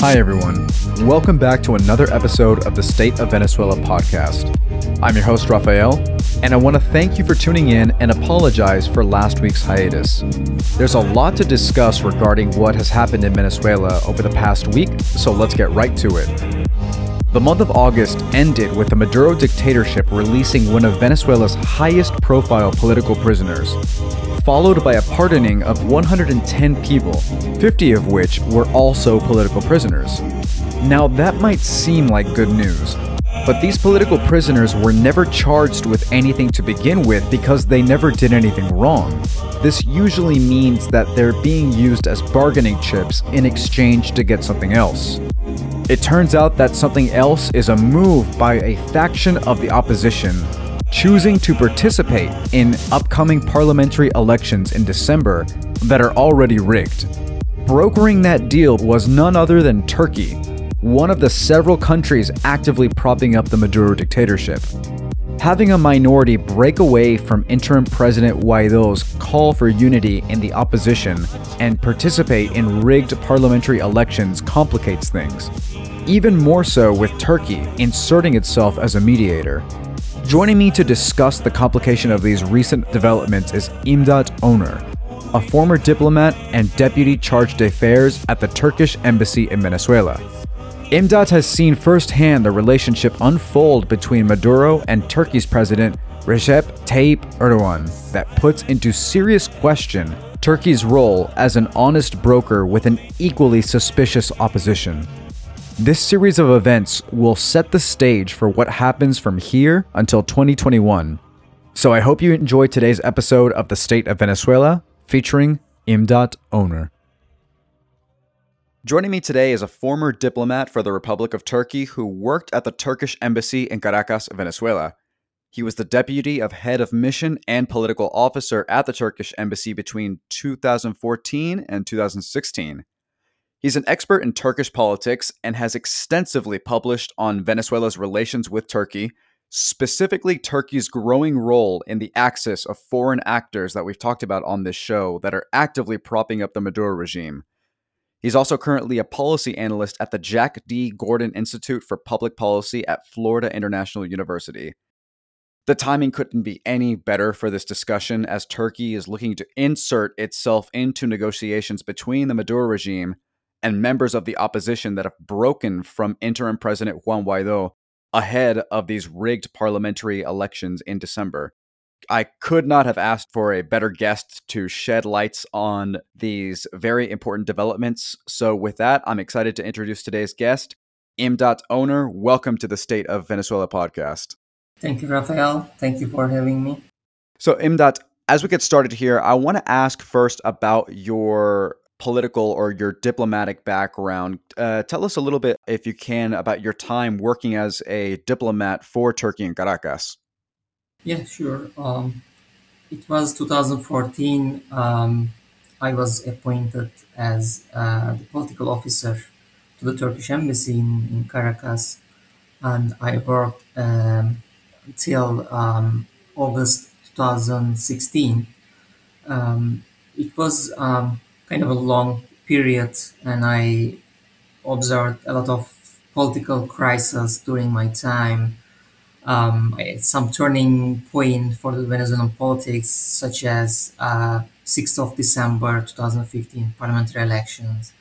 Hi, everyone. Welcome back to another episode of the State of Venezuela podcast. I'm your host, Rafael, and I want to thank you for tuning in and apologize for last week's hiatus. There's a lot to discuss regarding what has happened in Venezuela over the past week, so let's get right to it. The month of August ended with the Maduro dictatorship releasing one of Venezuela's highest profile political prisoners, followed by a pardoning of 110 people, 50 of which were also political prisoners. Now, that might seem like good news, but these political prisoners were never charged with anything to begin with because they never did anything wrong. This usually means that they're being used as bargaining chips in exchange to get something else. It turns out that something else is a move by a faction of the opposition choosing to participate in upcoming parliamentary elections in December that are already rigged. Brokering that deal was none other than Turkey, one of the several countries actively propping up the Maduro dictatorship. Having a minority break away from interim President Guaido's call for unity in the opposition and participate in rigged parliamentary elections complicates things. Even more so with Turkey inserting itself as a mediator. Joining me to discuss the complication of these recent developments is Imdat Oner, a former diplomat and deputy charge d'affaires at the Turkish embassy in Venezuela. Imdat has seen firsthand the relationship unfold between Maduro and Turkey's president Recep Tayyip Erdogan that puts into serious question Turkey's role as an honest broker with an equally suspicious opposition. This series of events will set the stage for what happens from here until 2021. So I hope you enjoy today's episode of The State of Venezuela featuring Imdat Oner. Joining me today is a former diplomat for the Republic of Turkey who worked at the Turkish embassy in Caracas, Venezuela. He was the deputy of head of mission and political officer at the Turkish embassy between 2014 and 2016. He's an expert in Turkish politics and has extensively published on Venezuela's relations with Turkey, specifically Turkey's growing role in the axis of foreign actors that we've talked about on this show that are actively propping up the Maduro regime. He's also currently a policy analyst at the Jack D. Gordon Institute for Public Policy at Florida International University. The timing couldn't be any better for this discussion as Turkey is looking to insert itself into negotiations between the Maduro regime and members of the opposition that have broken from interim President Juan Guaido ahead of these rigged parliamentary elections in December. I could not have asked for a better guest to shed lights on these very important developments. So, with that, I'm excited to introduce today's guest, Imdat Oner. Welcome to the State of Venezuela podcast. Thank you, Rafael. Thank you for having me. So, Imdat, as we get started here, I want to ask first about your political or your diplomatic background. Uh, tell us a little bit, if you can, about your time working as a diplomat for Turkey in Caracas. Yeah, sure. Um, it was 2014. Um, I was appointed as uh, the political officer to the Turkish embassy in, in Caracas, and I worked um, until um, August 2016. Um, it was um, kind of a long period, and I observed a lot of political crises during my time. Um, some turning point for the Venezuelan politics, such as uh, 6th of December 2015 parliamentary elections,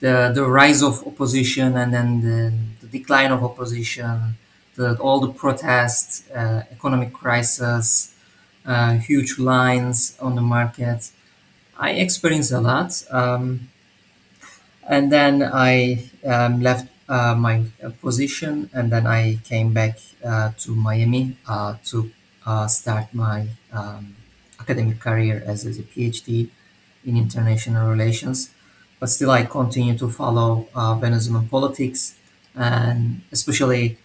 the the rise of opposition and then the, the decline of opposition, the, all the protests, uh, economic crisis, uh, huge lines on the market. I experienced a lot. Um, and then I um, left uh, my uh, position and then I came back uh, to Miami uh, to uh, start my um, academic career as, as, a PhD in international relations. But still, I continue to follow uh, Venezuelan politics and especially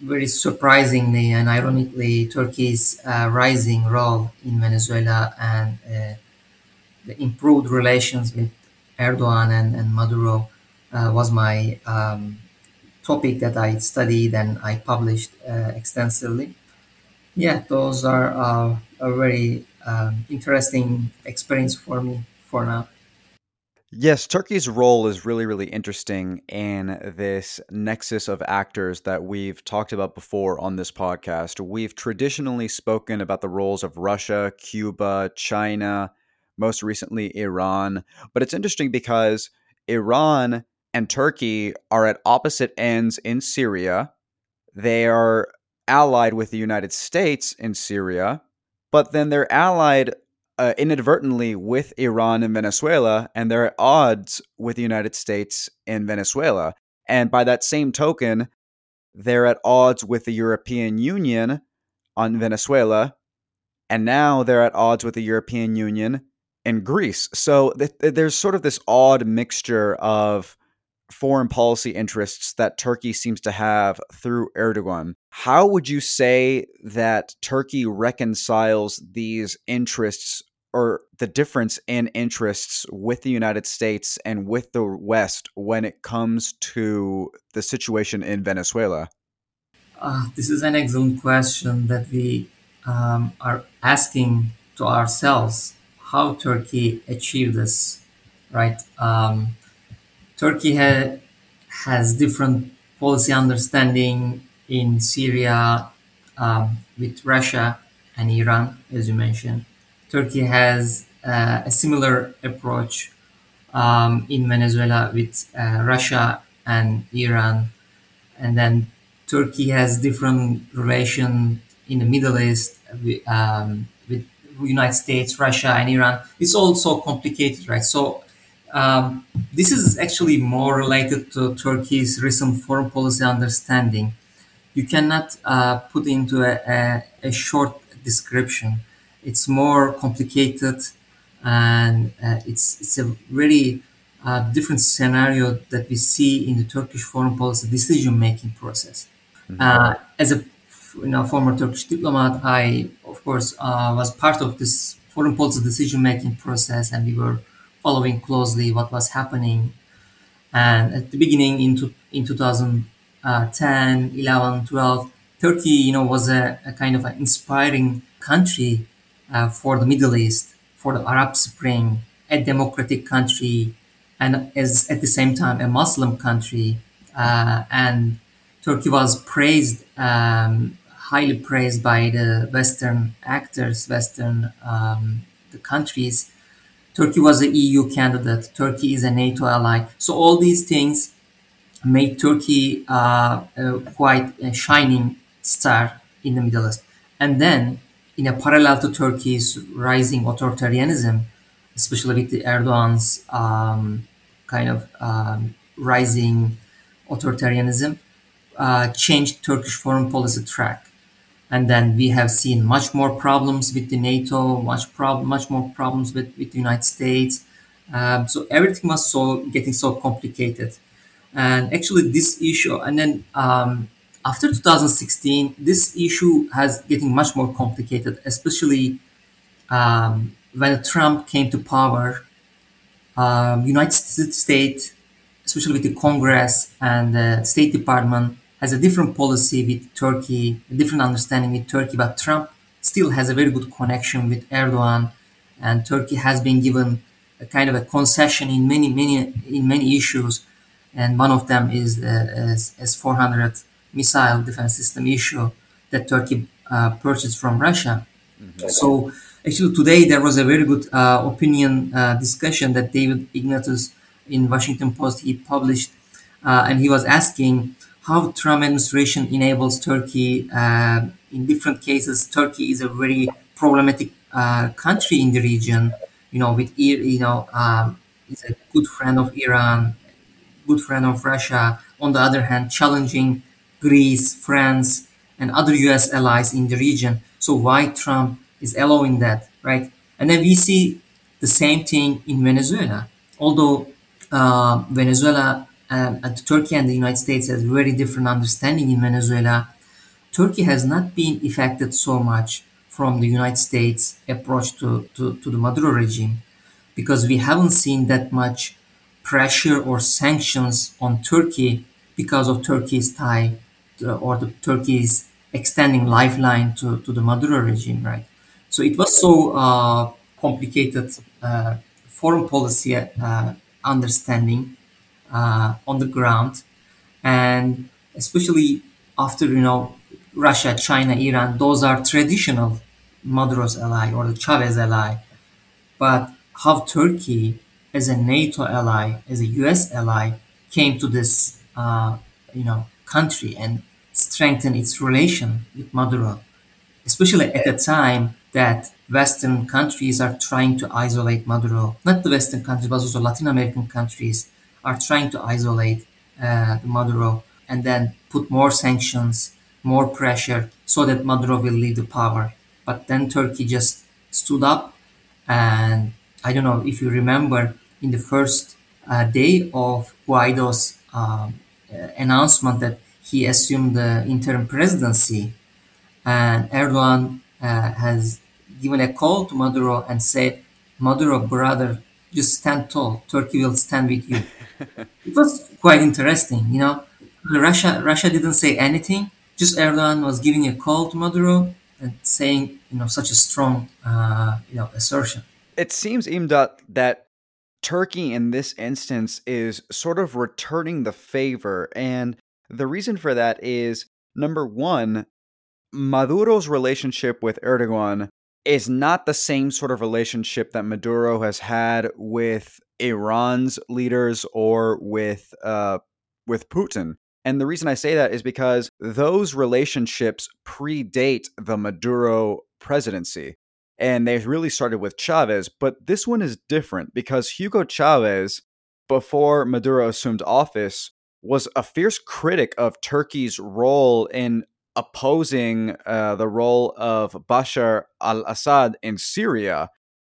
very surprisingly and ironically, Turkey's rising role in Venezuela and the improved relations with Erdogan and, and Maduro uh, was my um, topic that I studied and I published uh, extensively. Yeah, those are uh, a very um, interesting experience for me for now. Yes, Turkey's role is really, really interesting in this nexus of actors that we've talked about before on this podcast. We've traditionally spoken about the roles of Russia, Cuba, China, most recently Iran. But it's interesting because Iran and Turkey are at opposite ends in Syria. They are allied with the United States in Syria, but then they're allied uh, inadvertently with Iran and Venezuela, and they're at odds with the United States and Venezuela. And by that same token, they're at odds with the European Union on Venezuela, and now they're at odds with the European Union in Greece. So th- there's sort of this odd mixture of foreign policy interests that Turkey seems to have through Erdogan. How would you say that Turkey reconciles these interests or the difference in interests with the United States and with the West when it comes to the situation in Venezuela? Uh, this is an excellent question that we um, are asking to ourselves how Turkey achieved this, right? Um, Turkey ha- has different policy understanding in Syria um, with Russia and Iran, as you mentioned. Turkey has uh, a similar approach um, in Venezuela with uh, Russia and Iran, and then Turkey has different relation in the Middle East um, United States, Russia, and Iran. It's all so complicated, right? So um, this is actually more related to Turkey's recent foreign policy understanding. You cannot uh, put into a, a, a short description it's more complicated and uh, it's it's a very uh, different scenario that we see in the Turkish foreign policy decision making process. Mm-hmm. Uh, as a you know, former Turkish diplomat, I of course uh, was part of this foreign policy decision making process, and we were following closely what was happening. And at the beginning, in, to, in 2010, 11, 12, Turkey, you know, was a, a kind of an inspiring country uh, for the Middle East, for the Arab Spring, a democratic country, and as at the same time a Muslim country. Uh, and Turkey was praised, um, highly praised by the Western actors, Western um, the countries. Turkey was an EU candidate. Turkey is a NATO ally. So all these things made Turkey uh, quite a shining star in the Middle East. And then in a parallel to Turkey's rising authoritarianism, especially with Erdogan's um, kind of um, rising authoritarianism, uh, changed Turkish foreign policy track. And then we have seen much more problems with the NATO, much prob- much more problems with, with the United States. Um, so everything was so getting so complicated. And actually, this issue, and then um, after 2016, this issue has getting much more complicated, especially um, when Trump came to power. Um, United States, especially with the Congress and the State Department, has a different policy with Turkey, a different understanding with Turkey. But Trump still has a very good connection with Erdogan, and Turkey has been given a kind of a concession in many, many, in many issues, and one of them is the S 400 missile defense system issue that Turkey uh, purchased from Russia. Mm-hmm. So actually today there was a very good uh, opinion uh, discussion that David Ignatius in Washington Post he published, uh, and he was asking how Trump administration enables Turkey uh, in different cases. Turkey is a very problematic uh, country in the region. You know, with you know, um, it's a good friend of Iran, good friend of Russia. On the other hand, challenging Greece, France, and other US allies in the region. So why Trump is allowing that, right? And then we see the same thing in Venezuela. Although uh, Venezuela um, and Turkey and the United States has very different understanding in Venezuela, Turkey has not been affected so much from the United States approach to, to, to the Maduro regime because we haven't seen that much pressure or sanctions on Turkey because of Turkey's tie uh, or the Turkey's extending lifeline to, to the Maduro regime, right? So it was so uh, complicated uh, foreign policy uh, understanding uh, on the ground, and especially after you know Russia, China, Iran, those are traditional Maduro's ally or the Chavez ally. But how Turkey, as a NATO ally, as a U.S. ally, came to this uh, you know country and strengthened its relation with Maduro especially at a time that Western countries are trying to isolate Maduro. Not the Western countries, but also Latin American countries are trying to isolate uh, Maduro and then put more sanctions, more pressure, so that Maduro will leave the power. But then Turkey just stood up, and I don't know if you remember in the first uh, day of Guaido's um, uh, announcement that he assumed the interim presidency and Erdogan uh, has given a call to Maduro and said, Maduro, brother, just stand tall. Turkey will stand with you. It was quite interesting, you know. Russia, Russia didn't say anything. Just Erdogan was giving a call to Maduro and saying, you know, such a strong, uh, you know, assertion. It seems, Imdat, that Turkey in this instance is sort of returning the favor. And the reason for that is number one, Maduro's relationship with Erdogan is not the same sort of relationship that Maduro has had with Iran's leaders or with uh, with Putin. And the reason I say that is because those relationships predate the Maduro presidency. And they really started with Chavez, but this one is different because Hugo Chavez, before Maduro assumed office, was a fierce critic of Turkey's role in opposing uh, the role of Bashar al Assad in Syria.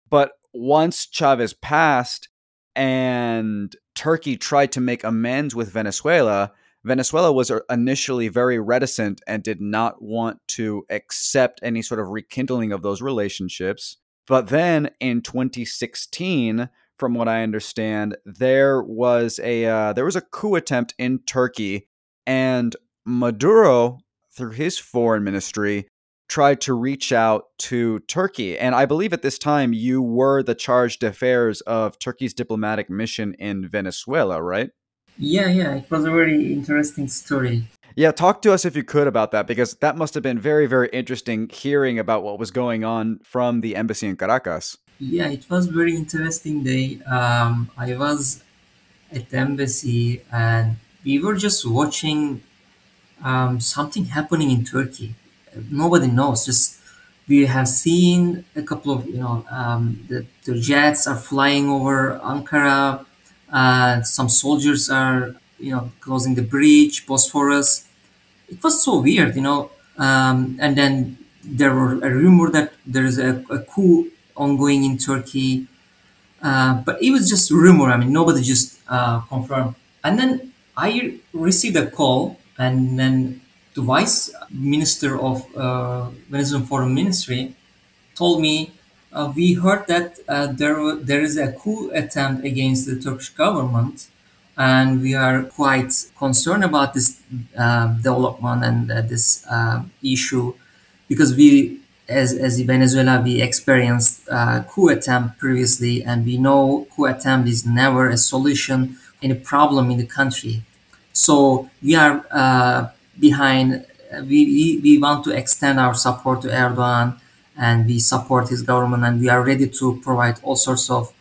But once Chavez passed and Turkey tried to make amends with Venezuela, Venezuela was uh, initially very reticent and did not want to accept any sort of rekindling of those relationships. But then in 2016, from what I understand, there was a uh, there was a coup attempt in Turkey, and Maduro through his foreign ministry, tried to reach out to Turkey. And I believe at this time you were the charge d'affaires of Turkey's diplomatic mission in Venezuela, right? Yeah, yeah, it was a very interesting story. Yeah, talk to us if you could about that because that must have been very, very interesting hearing about what was going on from the embassy in Caracas. Yeah, it was very interesting day. Um, I was at the embassy and we were just watching um, something happening in Turkey. Nobody knows. Just we have seen a couple of you know um, the, the jets are flying over Ankara. Uh, some soldiers are you know closing the bridge, Bosphorus. It was so weird, you know. Um, and then there were a rumor that there is a, a coup ongoing in Turkey, uh, but it was just rumor. I mean, nobody just uh, confirmed. And then I received a call and then the vice minister of uh, Venezuelan Foreign Ministry told me, uh, we heard that uh, there there is a coup attempt against the Turkish government, and we are quite concerned about this uh, development and uh, this uh, issue, because we, as as Venezuela, we experienced a coup attempt previously, and we know coup attempt is never a solution any problem in the country. So we are uh, behind. We, we, we want to extend our support to Erdogan and we support his government and we are ready to provide all sorts of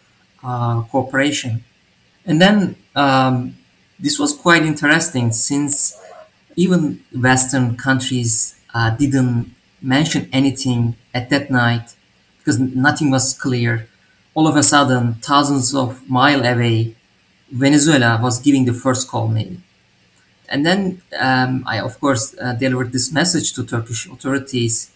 uh, cooperation. And then um, this was quite interesting since even Western countries uh, didn't mention anything at that night because nothing was clear. All of a sudden, thousands of miles away, Venezuela was giving the first call, maybe. And then um, I, of course, uh, delivered this message to Turkish authorities.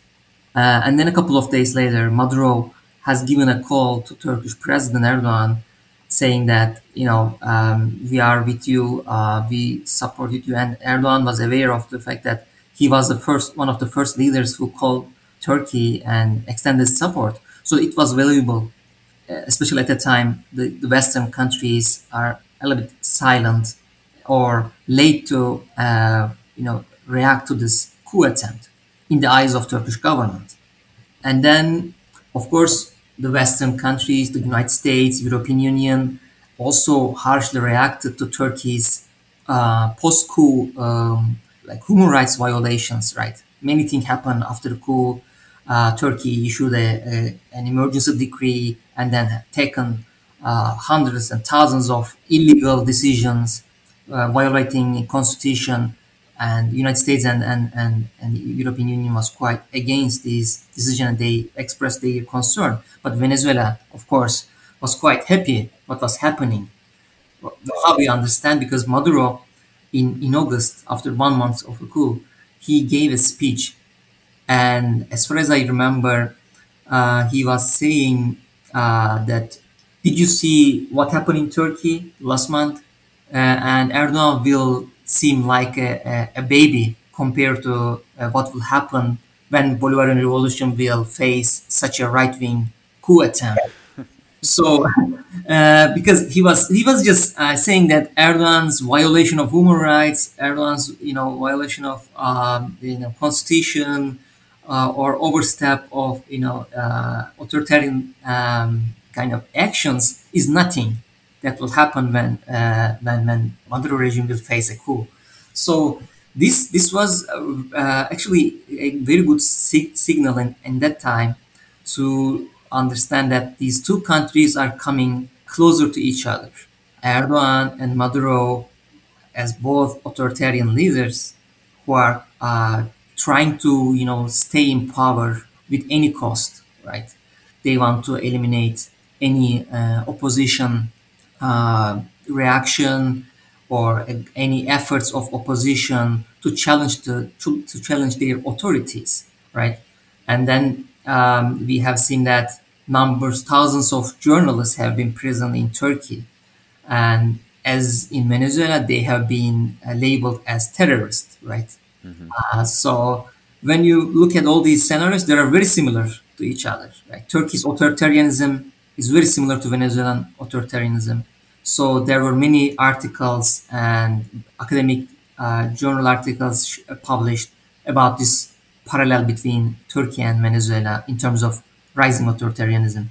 Uh, and then a couple of days later, Maduro has given a call to Turkish President Erdogan saying that, you know, um, we are with you, uh, we supported you. And Erdogan was aware of the fact that he was the first, one of the first leaders who called Turkey and extended support. So it was valuable, uh, especially at the time the, the Western countries are a little bit silent or late to uh, you know react to this coup attempt in the eyes of Turkish government. And then, of course, the Western countries, the United States, European Union, also harshly reacted to Turkey's uh, post-coup um, like human rights violations. Right, many things happened after the coup. Uh, Turkey issued a, a, an emergency decree and then taken uh, hundreds and thousands of illegal decisions violating constitution and United States and, and, and, and the European Union was quite against this decision and They expressed their concern. But Venezuela, of course, was quite happy what was happening. How we understand because Maduro, in, in August, after one month of the coup, he gave a speech. And as far as I remember, uh, he was saying uh, that, did you see what happened in Turkey last month? Uh, and Erdogan will seem like a, a, a baby compared to uh, what will happen when Bolivarian revolution will face such a right-wing coup attempt. So, uh, because he was he was just uh, saying that Erdogan's violation of human rights, Erdogan's you know violation of um, you know constitution, uh, or overstep of you know uh, authoritarian um, kind of actions is nothing that will happen when uh, when when Maduro regime will face a coup. So this this was uh, actually a very good sig- signal in, in that time to understand that these two countries are coming closer to each other. Erdogan and Maduro, as both authoritarian leaders who are uh, trying to, you know, stay in power with any cost, right? They want to eliminate any uh, opposition uh, reaction or any efforts of opposition to challenge the to, to challenge their authorities, right? And then um, we have seen that numbers, thousands of journalists have been imprisoned in Turkey, and as in Venezuela, they have been uh, labeled as terrorists, right? Mm-hmm. Uh, so when you look at all these scenarios, they are very similar to each other. Right? Turkey's authoritarianism is very similar to Venezuelan authoritarianism. So there were many articles and academic uh, journal articles published about this parallel between Turkey and Venezuela in terms of rising authoritarianism.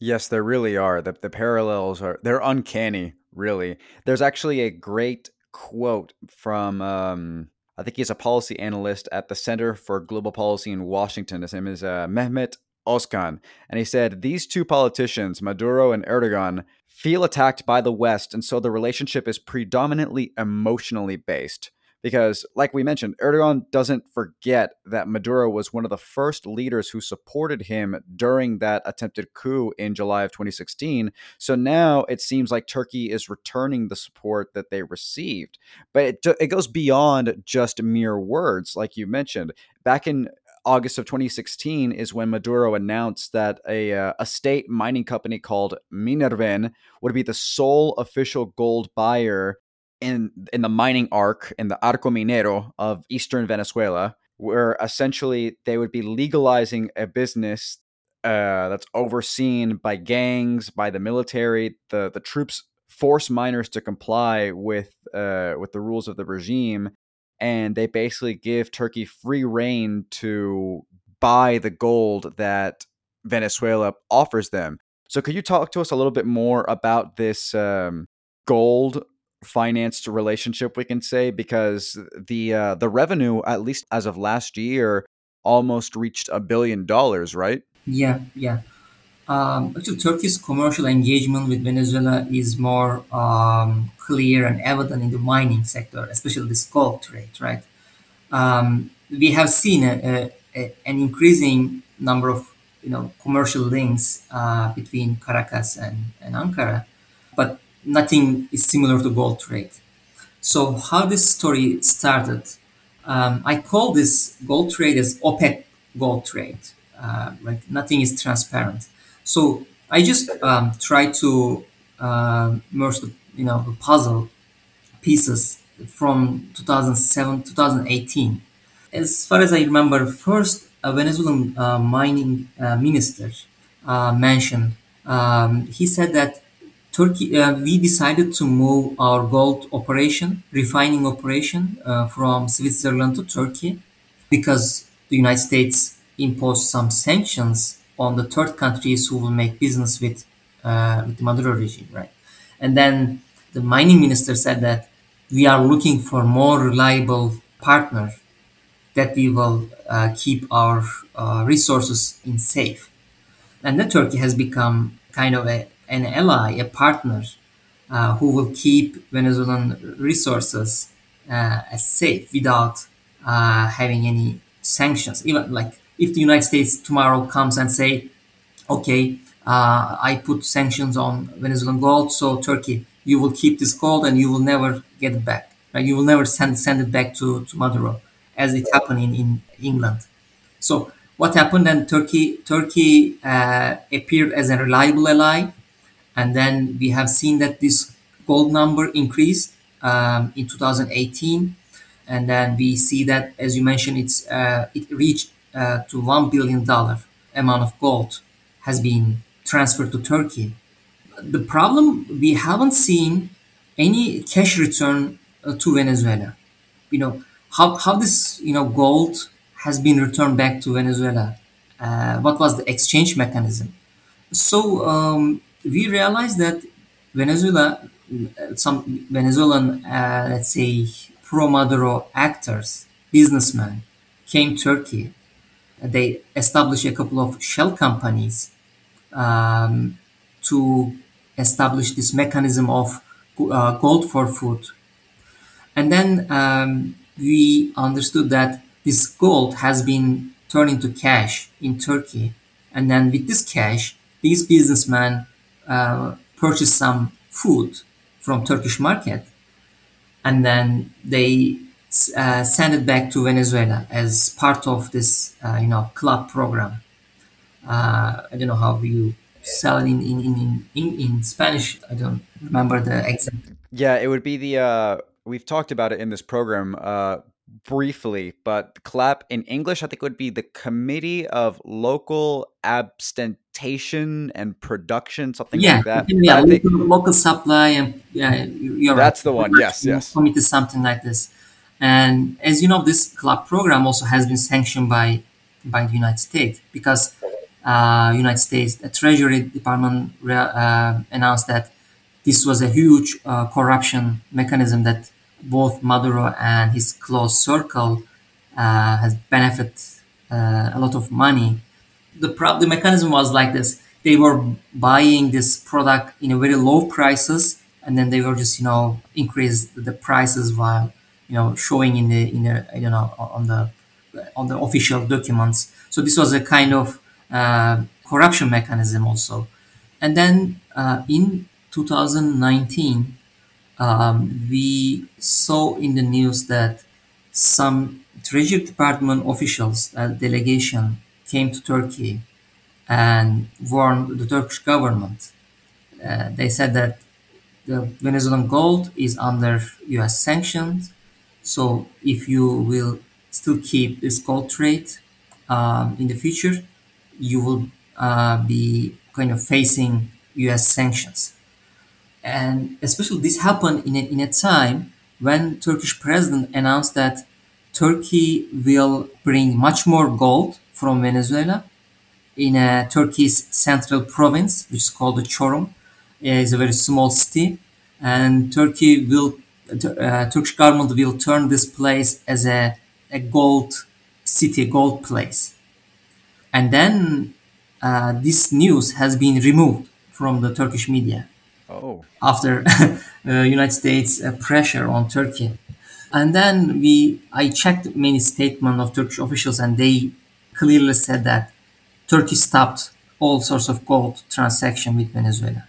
Yes, there really are. The, the parallels are they're uncanny, really. There's actually a great quote from um, I think he's a policy analyst at the Center for Global Policy in Washington. His name is uh, Mehmet Ozkan, and he said these two politicians, Maduro and Erdogan, feel attacked by the West, and so the relationship is predominantly emotionally based because, like we mentioned, Erdogan doesn't forget that Maduro was one of the first leaders who supported him during that attempted coup in July of 2016. So now it seems like Turkey is returning the support that they received. But it, it goes beyond just mere words, like you mentioned. Back in August of 2016 is when Maduro announced that a, uh, a state mining company called Minerven would be the sole official gold buyer in in the mining arc in the Arco Minero of eastern Venezuela, where essentially they would be legalizing a business uh, that's overseen by gangs, by the military. The the troops force miners to comply with uh, with the rules of the regime, and they basically give Turkey free reign to buy the gold that Venezuela offers them. So, could you talk to us a little bit more about this um, gold financed relationship we can say? Because the uh, the revenue at least as of last year almost reached a billion dollars right? Yeah yeah um, actually turkey's commercial engagement with venezuela is more um, clear and evident in the mining sector especially the gold trade right um, we have seen a, a, an increasing number of you know commercial links uh, between caracas and, and ankara but nothing is similar to gold trade. So how this story started, um, I call this gold trade as opaque gold trade. Uh, right, nothing is transparent. So I just um, try to uh, merge the you know the puzzle pieces from 2007 2018. As far as I remember, first a Venezuelan uh, mining uh, minister uh, mentioned. Um, he said that Turkey, uh, we decided to move our gold operation, refining operation, uh, from Switzerland to Turkey because the United States imposed some sanctions on the third countries who will make business with, uh, with the Maduro regime, right? And then the mining minister said that we are looking for more reliable partner that we will uh, keep our uh, resources in safe. And then Turkey has become kind of a, an ally, a partner uh, who will keep Venezuelan resources uh, as safe without uh, having any sanctions. Even like if the United States tomorrow comes and say, okay, uh, I put sanctions on Venezuelan gold, so Turkey, you will keep this gold and you will never get it back. Right? You will never send send it back to, to Maduro, as it happened in, in England. So what happened then? Turkey Turkey uh, appeared as a reliable ally, and then we have seen that this gold number increased um, in 2018, and then we see that, as you mentioned, it's uh, it reached to one billion dollar amount of gold has been transferred to Turkey. The problem we haven't seen any cash return uh, to Venezuela. You know how how this you know gold has been returned back to Venezuela. Uh, what was the exchange mechanism? So um, we realized that Venezuela, some Venezuelan, uh, let's say, pro-Maduro actors, businessmen, came Turkey. They established a couple of shell companies um, to establish this mechanism of uh, gold for food. And then um, we understood that this gold has been turned into cash in Turkey. And then with this cash, these businessmen uh, purchased some food from Turkish market, and then they uh, send it back to Venezuela as part of this, uh, you know, CLAP program. Uh, I don't know how you sell it in in, in, in, in Spanish. I don't remember the exact. Yeah, it would be the. Uh, we've talked about it in this program. Uh, briefly, but CLAP in English, I think would be the Committee of Local Abstention and Production, something yeah, like that. Yeah, local, think, local, supply and yeah, you're that's right. the one. Yes, yes. Committee, something like this. And as you know, this CLAP program also has been sanctioned by by the United States because uh, United States the Treasury Department uh, announced that this was a huge uh, corruption mechanism that both Maduro and his close circle uh, has benefited uh, a lot of money. The, pro- the mechanism was like this: they were buying this product in a very low prices, and then they were just you know increase the prices while you know showing in the in the you know on the on the official documents. So this was a kind of uh, corruption mechanism also. And then uh, in 2019, um, we saw in the news that some Treasury Department officials, a delegation, came to Turkey and warned the Turkish government. Uh, they said that the Venezuelan gold is under US sanctions. So if you will still keep this gold trade um, in the future, you will uh, be kind of facing US sanctions and especially this happened in a, in a time when Turkish president announced that Turkey will bring much more gold from Venezuela in a Turkey's central province, which is called the Çorum. It's a very small city, and Turkey will, uh, Turkish government will turn this place as a, a gold city, gold place. And then uh, this news has been removed from the Turkish media Oh. After uh, United States uh, pressure on Turkey, and then we I checked many statements of Turkish officials, and they clearly said that Turkey stopped all sorts of gold transaction with Venezuela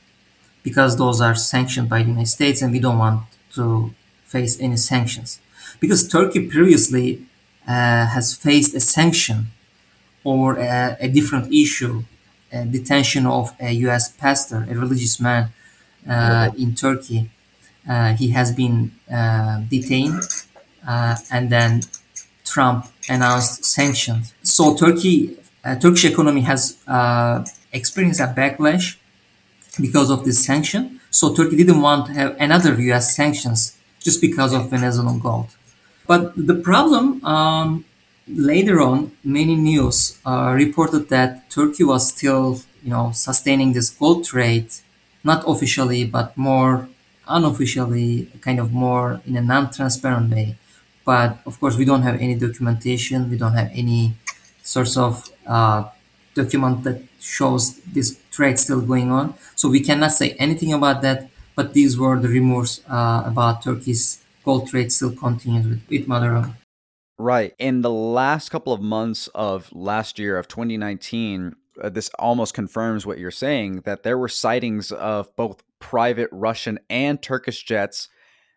because those are sanctioned by the United States, and we don't want to face any sanctions because Turkey previously uh, has faced a sanction or a, a different issue, a detention of a U.S. pastor, a religious man uh, in Turkey. Uh, he has been uh, detained, and then Trump announced sanctions. So Turkey, Turkish economy has experienced a backlash because of this sanction. So Turkey didn't want to have another U.S. sanctions just because of Venezuelan gold. But the problem um, later on, many news uh, reported that Turkey was still, you know, sustaining this gold trade not officially, but more unofficially, kind of more in a non-transparent way. But of course, we don't have any documentation. We don't have any sorts of uh, document that shows this trade still going on. So we cannot say anything about that. But these were the rumors uh, about Turkey's gold trade still continues with, with Maduro. Right. In the last couple of months of last year of 2019, uh, this almost confirms what you're saying that there were sightings of both private Russian and Turkish jets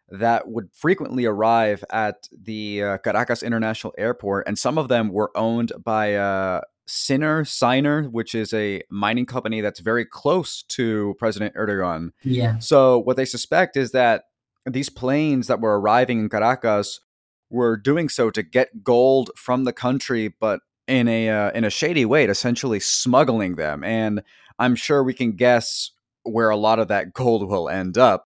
that would frequently arrive at the uh, Caracas International Airport, and some of them were owned by uh, Sinner Siner, which is a mining company that's very close to President Erdogan. Yeah. So what they suspect is that these planes that were arriving in Caracas were doing so to get gold from the country, but in a uh, in a shady way, essentially smuggling them. And I'm sure we can guess where a lot of that gold will end up.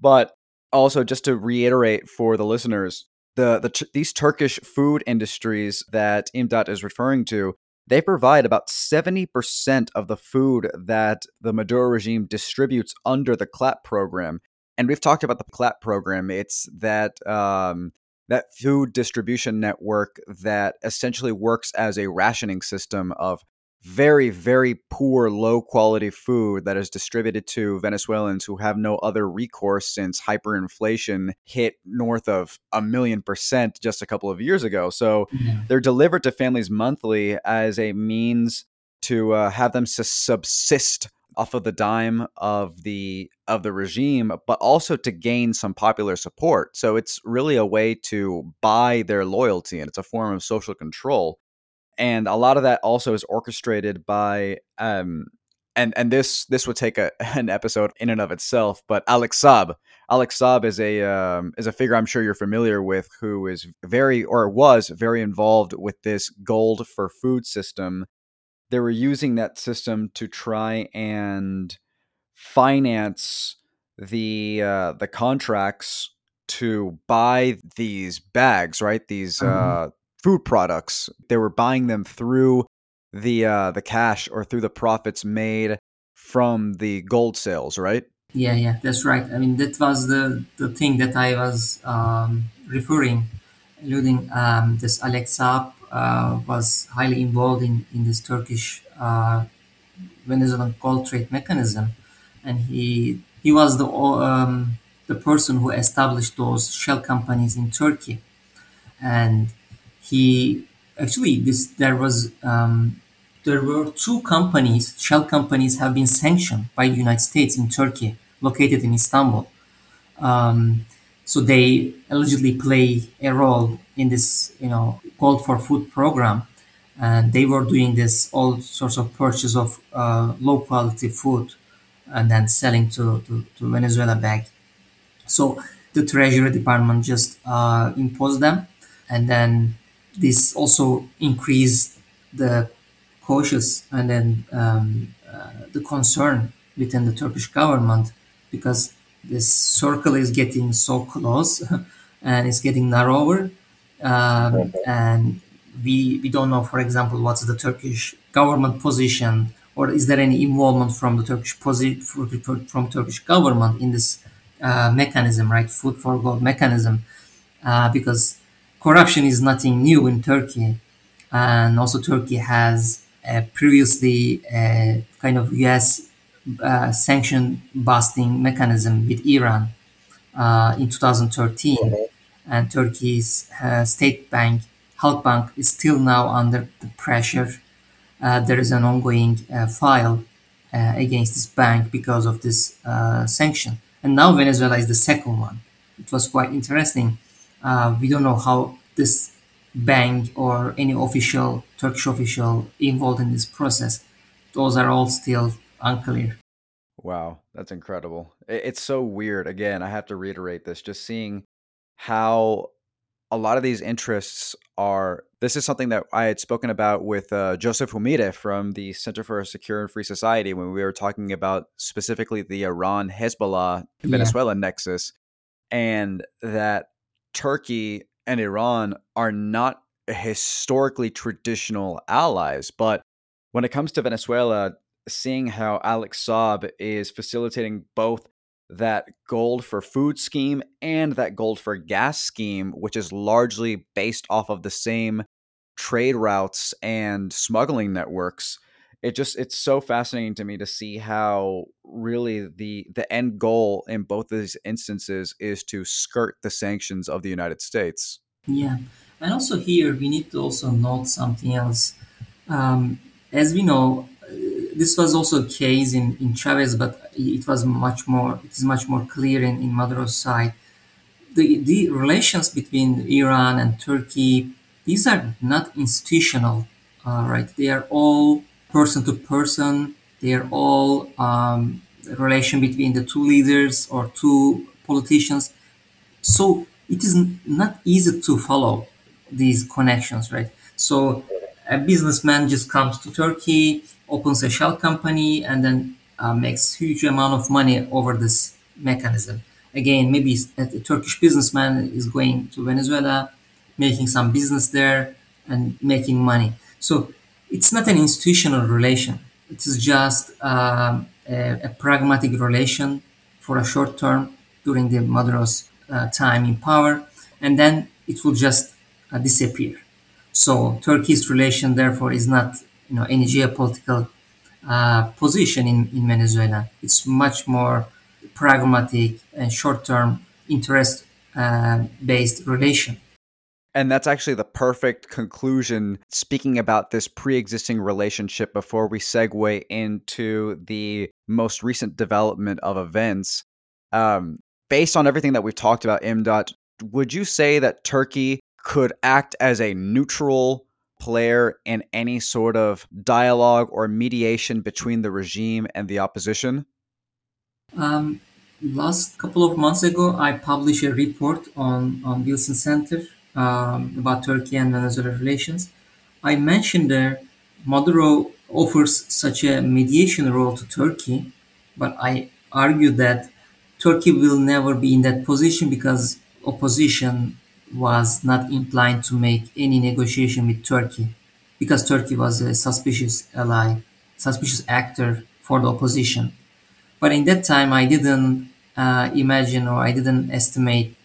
But also, just to reiterate for the listeners, the, the these Turkish food industries that Imdat is referring to, they provide about 70% of the food that the Maduro regime distributes under the CLAP program. And we've talked about the CLAP program. It's that um, that food distribution network that essentially works as a rationing system of very, very poor, low quality food that is distributed to Venezuelans who have no other recourse since hyperinflation hit north of a million percent just a couple of years ago. So yeah. they're delivered to families monthly as a means to uh, have them subsist off of the dime of the of the regime, but also to gain some popular support. So it's really a way to buy their loyalty, and it's a form of social control. And a lot of that also is orchestrated by um, and and this this would take a, an episode in and of itself. But Alex Saab, Alex Saab is a um, is a figure I'm sure you're familiar with, who is very or was very involved with this gold for food system they were using that system to try and finance the uh, the contracts to buy these bags, right? These mm-hmm. uh, food products. They were buying them through the uh, the cash or through the profits made from the gold sales, right? Yeah, yeah, that's right. I mean, that was the the thing that I was um, referring, alluding. Um, this Alex Saab uh, was highly involved in, in this Turkish uh, Venezuelan gold trade mechanism, and he he was the um, the person who established those shell companies in Turkey, and he actually this there was um, there were two companies shell companies have been sanctioned by the United States in Turkey, located in Istanbul. Um, so they allegedly play a role in this, you know, gold for food program, and they were doing this all sorts of purchase of uh, low quality food, and then selling to, to, to Venezuela back. So the Treasury Department just uh, imposed them, and then this also increased the cautious and then um, uh, the concern within the Turkish government because this circle is getting so close and it's getting narrower. Um, and we we don't know for example what's the turkish government position or is there any involvement from the turkish position from turkish government in this uh, mechanism right? Food for gold mechanism. Uh, because corruption is nothing new in turkey and also turkey has uh, previously a kind of us uh, sanction busting mechanism with Iran uh, in 2013, mm-hmm. and Turkey's uh, state bank Halkbank is still now under the pressure. Uh, there is an ongoing uh, file uh, against this bank because of this sanction, and now Venezuela is the second one. It was quite interesting. We don't know how this bank or any official Turkish official involved in this process. Those are all still unclear. Wow, that's incredible. It's so weird. Again, I have to reiterate this just seeing how a lot of these interests are. This is something that I had spoken about with uh, Joseph Humire from the Center for a Secure and Free Society when we were talking about specifically the Iran Hezbollah Venezuela yeah. nexus, and that Turkey and Iran are not historically traditional allies. But when it comes to Venezuela, seeing how Alex Saab is facilitating both that gold for food scheme and that gold for gas scheme, which is largely based off of the same trade routes and smuggling networks. It just it's so fascinating to me to see how really the the end goal in both of these instances is to skirt the sanctions of the United States. Yeah, and also here we need to also note something else. Um, as we know, this was also a case in, in Chavez, but it was much more. It is much more clear in, in Maduro's side. The the relations between Iran and Turkey these are not institutional, uh, right? They are all person to person. They are all um, relation between the two leaders or two politicians. So it is not easy to follow these connections, right? So a businessman just comes to Turkey, opens a shell company, and then uh, makes huge amount of money over this mechanism. Again, maybe a, a Turkish businessman is going to Venezuela, making some business there, and making money. So it's not an institutional relation. It is just um, a, a, pragmatic relation for a short term during the Maduro's uh, time in power, and then it will just uh, disappear. So Turkey's relation, therefore, is not you know any geopolitical uh, position in, in Venezuela. It's much more pragmatic and short-term interest-based uh, relation. And that's actually the perfect conclusion. Speaking about this pre existing relationship before we segue into the most recent development of events, um, based on everything that we've talked about, Imdat, would you say that Turkey could act as a neutral player in any sort of dialogue or mediation between the regime and the opposition? Um, last couple of months ago, I published a report on, on Wilson Center um, about Turkey and Venezuela relations. I mentioned there Maduro offers such a mediation role to Turkey, but I argue that Turkey will never be in that position because opposition was not inclined to make any negotiation with Turkey because Turkey was a suspicious ally, suspicious actor for the opposition. But in that time, I didn't uh, imagine or I didn't estimate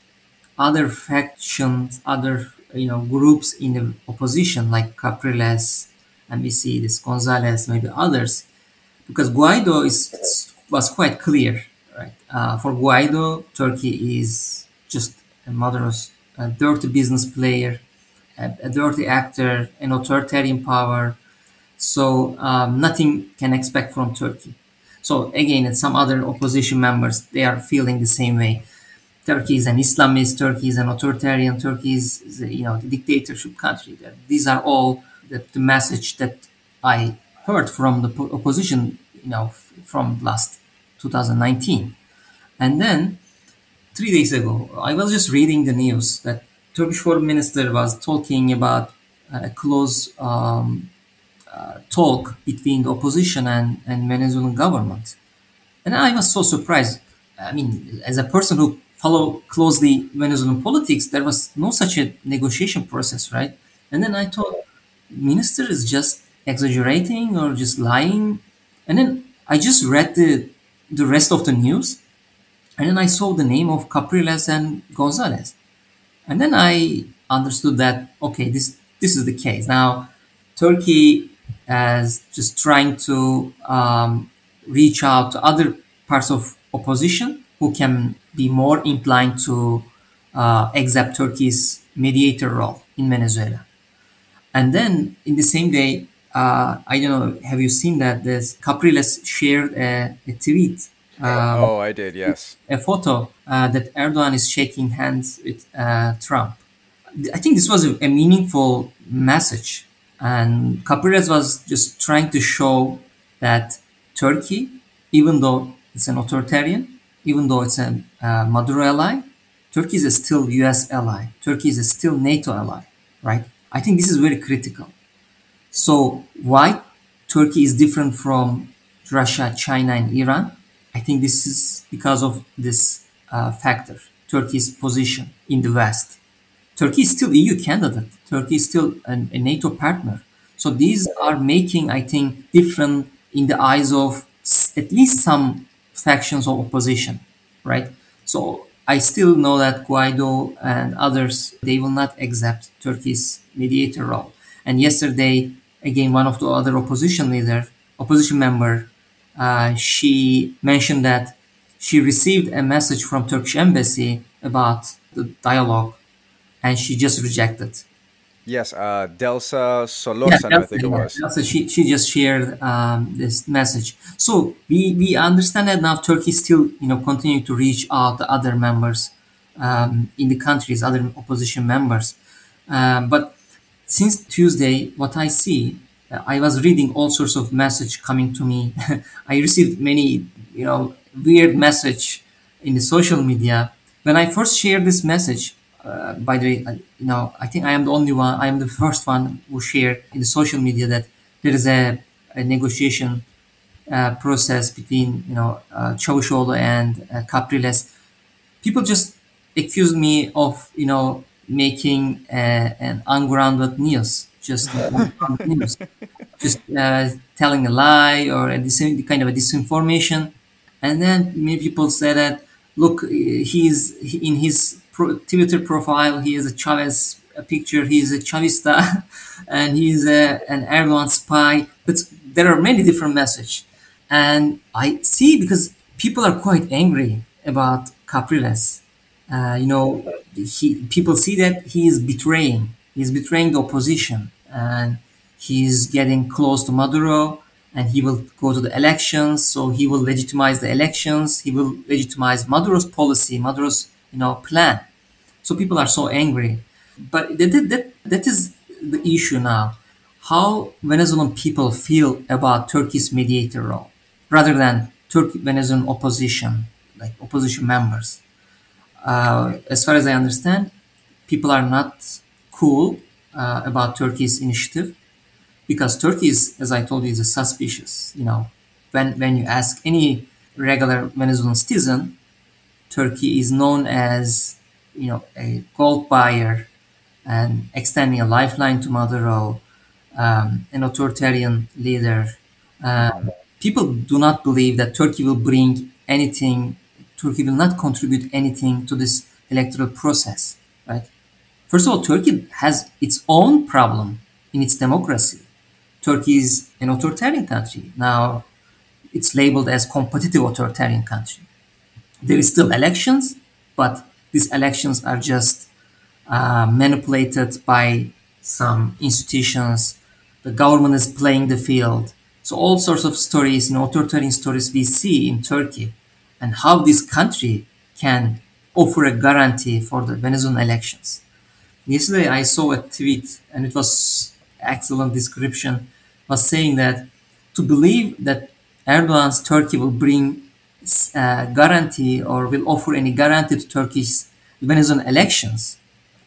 other factions, other you know groups in the opposition like Capriles, and we see this Gonzalez, maybe others, because Guaido is was quite clear, right? Uh, for Guaido, Turkey is just a mother's a dirty business player, a, a dirty actor, an authoritarian power. So um, nothing can expect from Turkey. So again, and some other opposition members, they are feeling the same way. Turkey is an Islamist, Turkey is an authoritarian, Turkey is, a, you know, the dictatorship country. These are all the, the message that I heard from the opposition, you know, from last 2019. And then three days ago, I was just reading the news that Turkish foreign minister was talking about a close um, uh, talk between the opposition and, and Venezuelan government. And I was so surprised. I mean, as a person who follow closely Venezuelan politics, there was no such a negotiation process, right? And then I thought, minister is just exaggerating or just lying. And then I just read the the rest of the news, and then I saw the name of Capriles and Gonzalez. And then I understood that, okay, this, this is the case. Now, Turkey is just trying to um, reach out to other parts of opposition who can be more inclined to uh, accept Turkey's mediator role in Venezuela. And then in the same day, uh, I don't know, have you seen that? This Capriles shared a, a tweet um, oh, I did, yes. A photo uh, that Erdogan is shaking hands with uh, Trump. I think this was a, a, meaningful message. And Capriles was just trying to show that Turkey, even though it's an authoritarian, even though it's a Maduro ally, Turkey is still US ally. Turkey is still NATO ally, right? I think this is very critical. So, why Turkey is different from Russia, China, and Iran? I think this is because of this uh, factor, Turkey's position in the West. Turkey is still EU candidate. Turkey is still an, a NATO partner. So these are making, I think, different in the eyes of at least some factions of opposition, right? So I still know that Guaido and others they will not accept Turkey's mediator role. And yesterday, again, one of the other opposition leader, opposition member, uh, she mentioned that she received a message from Turkish embassy about the dialogue, and she just rejected. Yes, uh, Delsa Solorzano, yeah, I think it was. Delsa, she, she just shared um, this message. So we, we understand that now Turkey still you know continue to reach out to other members um, in the countries, other opposition members. Um, but since Tuesday, what I see, I was reading all sorts of message coming to me. I received many you know weird message in the social media. When I first shared this message, uh, by the way, you know, I think I am the only one, I am the first one who shared in the social media that there is a, a negotiation uh, process between, you know, uh, Çavuşoğlu and uh, Capriles. People just accuse me of, you know, making uh, an ungrounded news, just uh, news, just uh, telling a lie or a dis- kind of a disinformation. And then many people say that, look, he's in his pro- Twitter profile. He is a Chavez a picture. He is a Chavista, and he's a, an Erdogan spy. But there are many different messages, and I see because people are quite angry about Capriles. Uh, you know, he, people see that he is betraying. He is betraying the opposition, and he is getting close to Maduro and he will go to the elections. So he will legitimize the elections. He will legitimize Maduro's policy, Maduro's you know plan. So people are so angry, but that that, that is the issue now. How Venezuelan people feel about Turkey's mediator role, rather than Turkey Venezuelan opposition, like opposition members. Uh, as far as I understand, people are not cool uh, about Turkey's initiative because Turkey is, as I told you, is suspicious. You know, when when you ask any regular Venezuelan citizen, Turkey is known as you know a gold buyer and extending a lifeline to Maduro, um, an authoritarian leader. Um, people do not believe that Turkey will bring anything. Turkey will not contribute anything to this electoral process, right? First of all, Turkey has its own problem in its democracy. Turkey is an authoritarian country. Now, it's labeled as competitive authoritarian country. There is still elections, but these elections are just uh, manipulated by some institutions. The government is playing the field. So all sorts of stories, you know, authoritarian stories we see in Turkey, and how this country can offer a guarantee for the Venezuelan elections. Yesterday I saw a tweet, and it was excellent description, was saying that to believe that Erdogan's Turkey will bring uh, guarantee or will offer any guarantee to Turkish Venezuelan elections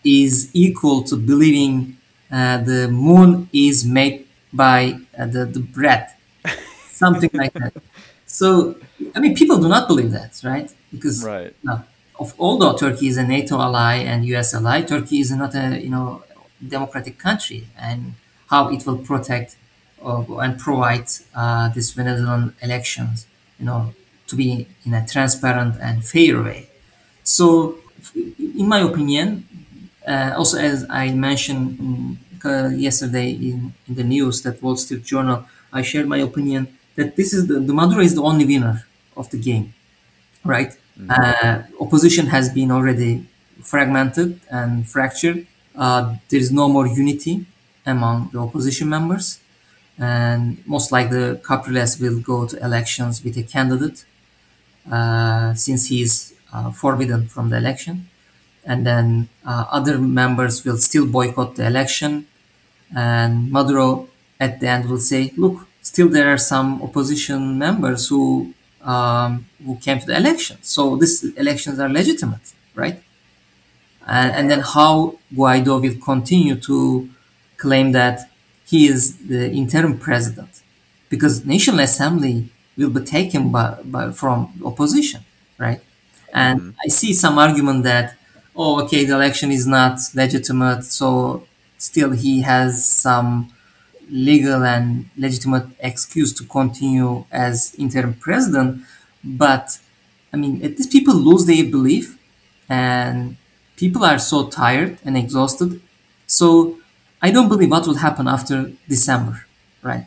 is equal to believing uh, the moon is made by uh, the, the bread, something like that. So, I mean, people do not believe that, right? Because right. No, of, although Turkey is a NATO ally and US ally, Turkey is not a you know democratic country, and how it will protect uh, and provide uh, these Venezuelan elections, you know, to be in a transparent and fair way. So, in my opinion, uh, also as I mentioned uh, yesterday in, in, the news that Wall Street Journal, I shared my opinion that this is the, the Maduro is the only winner of the game, right? Mm-hmm. Uh, opposition has been already fragmented and fractured. Uh, there is no more unity among the opposition members, and most likely the Capriles will go to elections with a candidate since he is uh, forbidden from the election. And then uh, other members will still boycott the election. And Maduro at the end will say, look, still there are some opposition members who um, who came to the election. So these elections are legitimate, right? And, and then how Guaido will continue to claim that he is the interim president because National Assembly will be taken by, by from opposition, right? And mm-hmm. I see some argument that, oh, okay, the election is not legitimate, so still he has some legal and legitimate excuse to continue as interim president. But I mean, these people lose their belief, and people are so tired and exhausted. So I don't believe what will happen after December, right?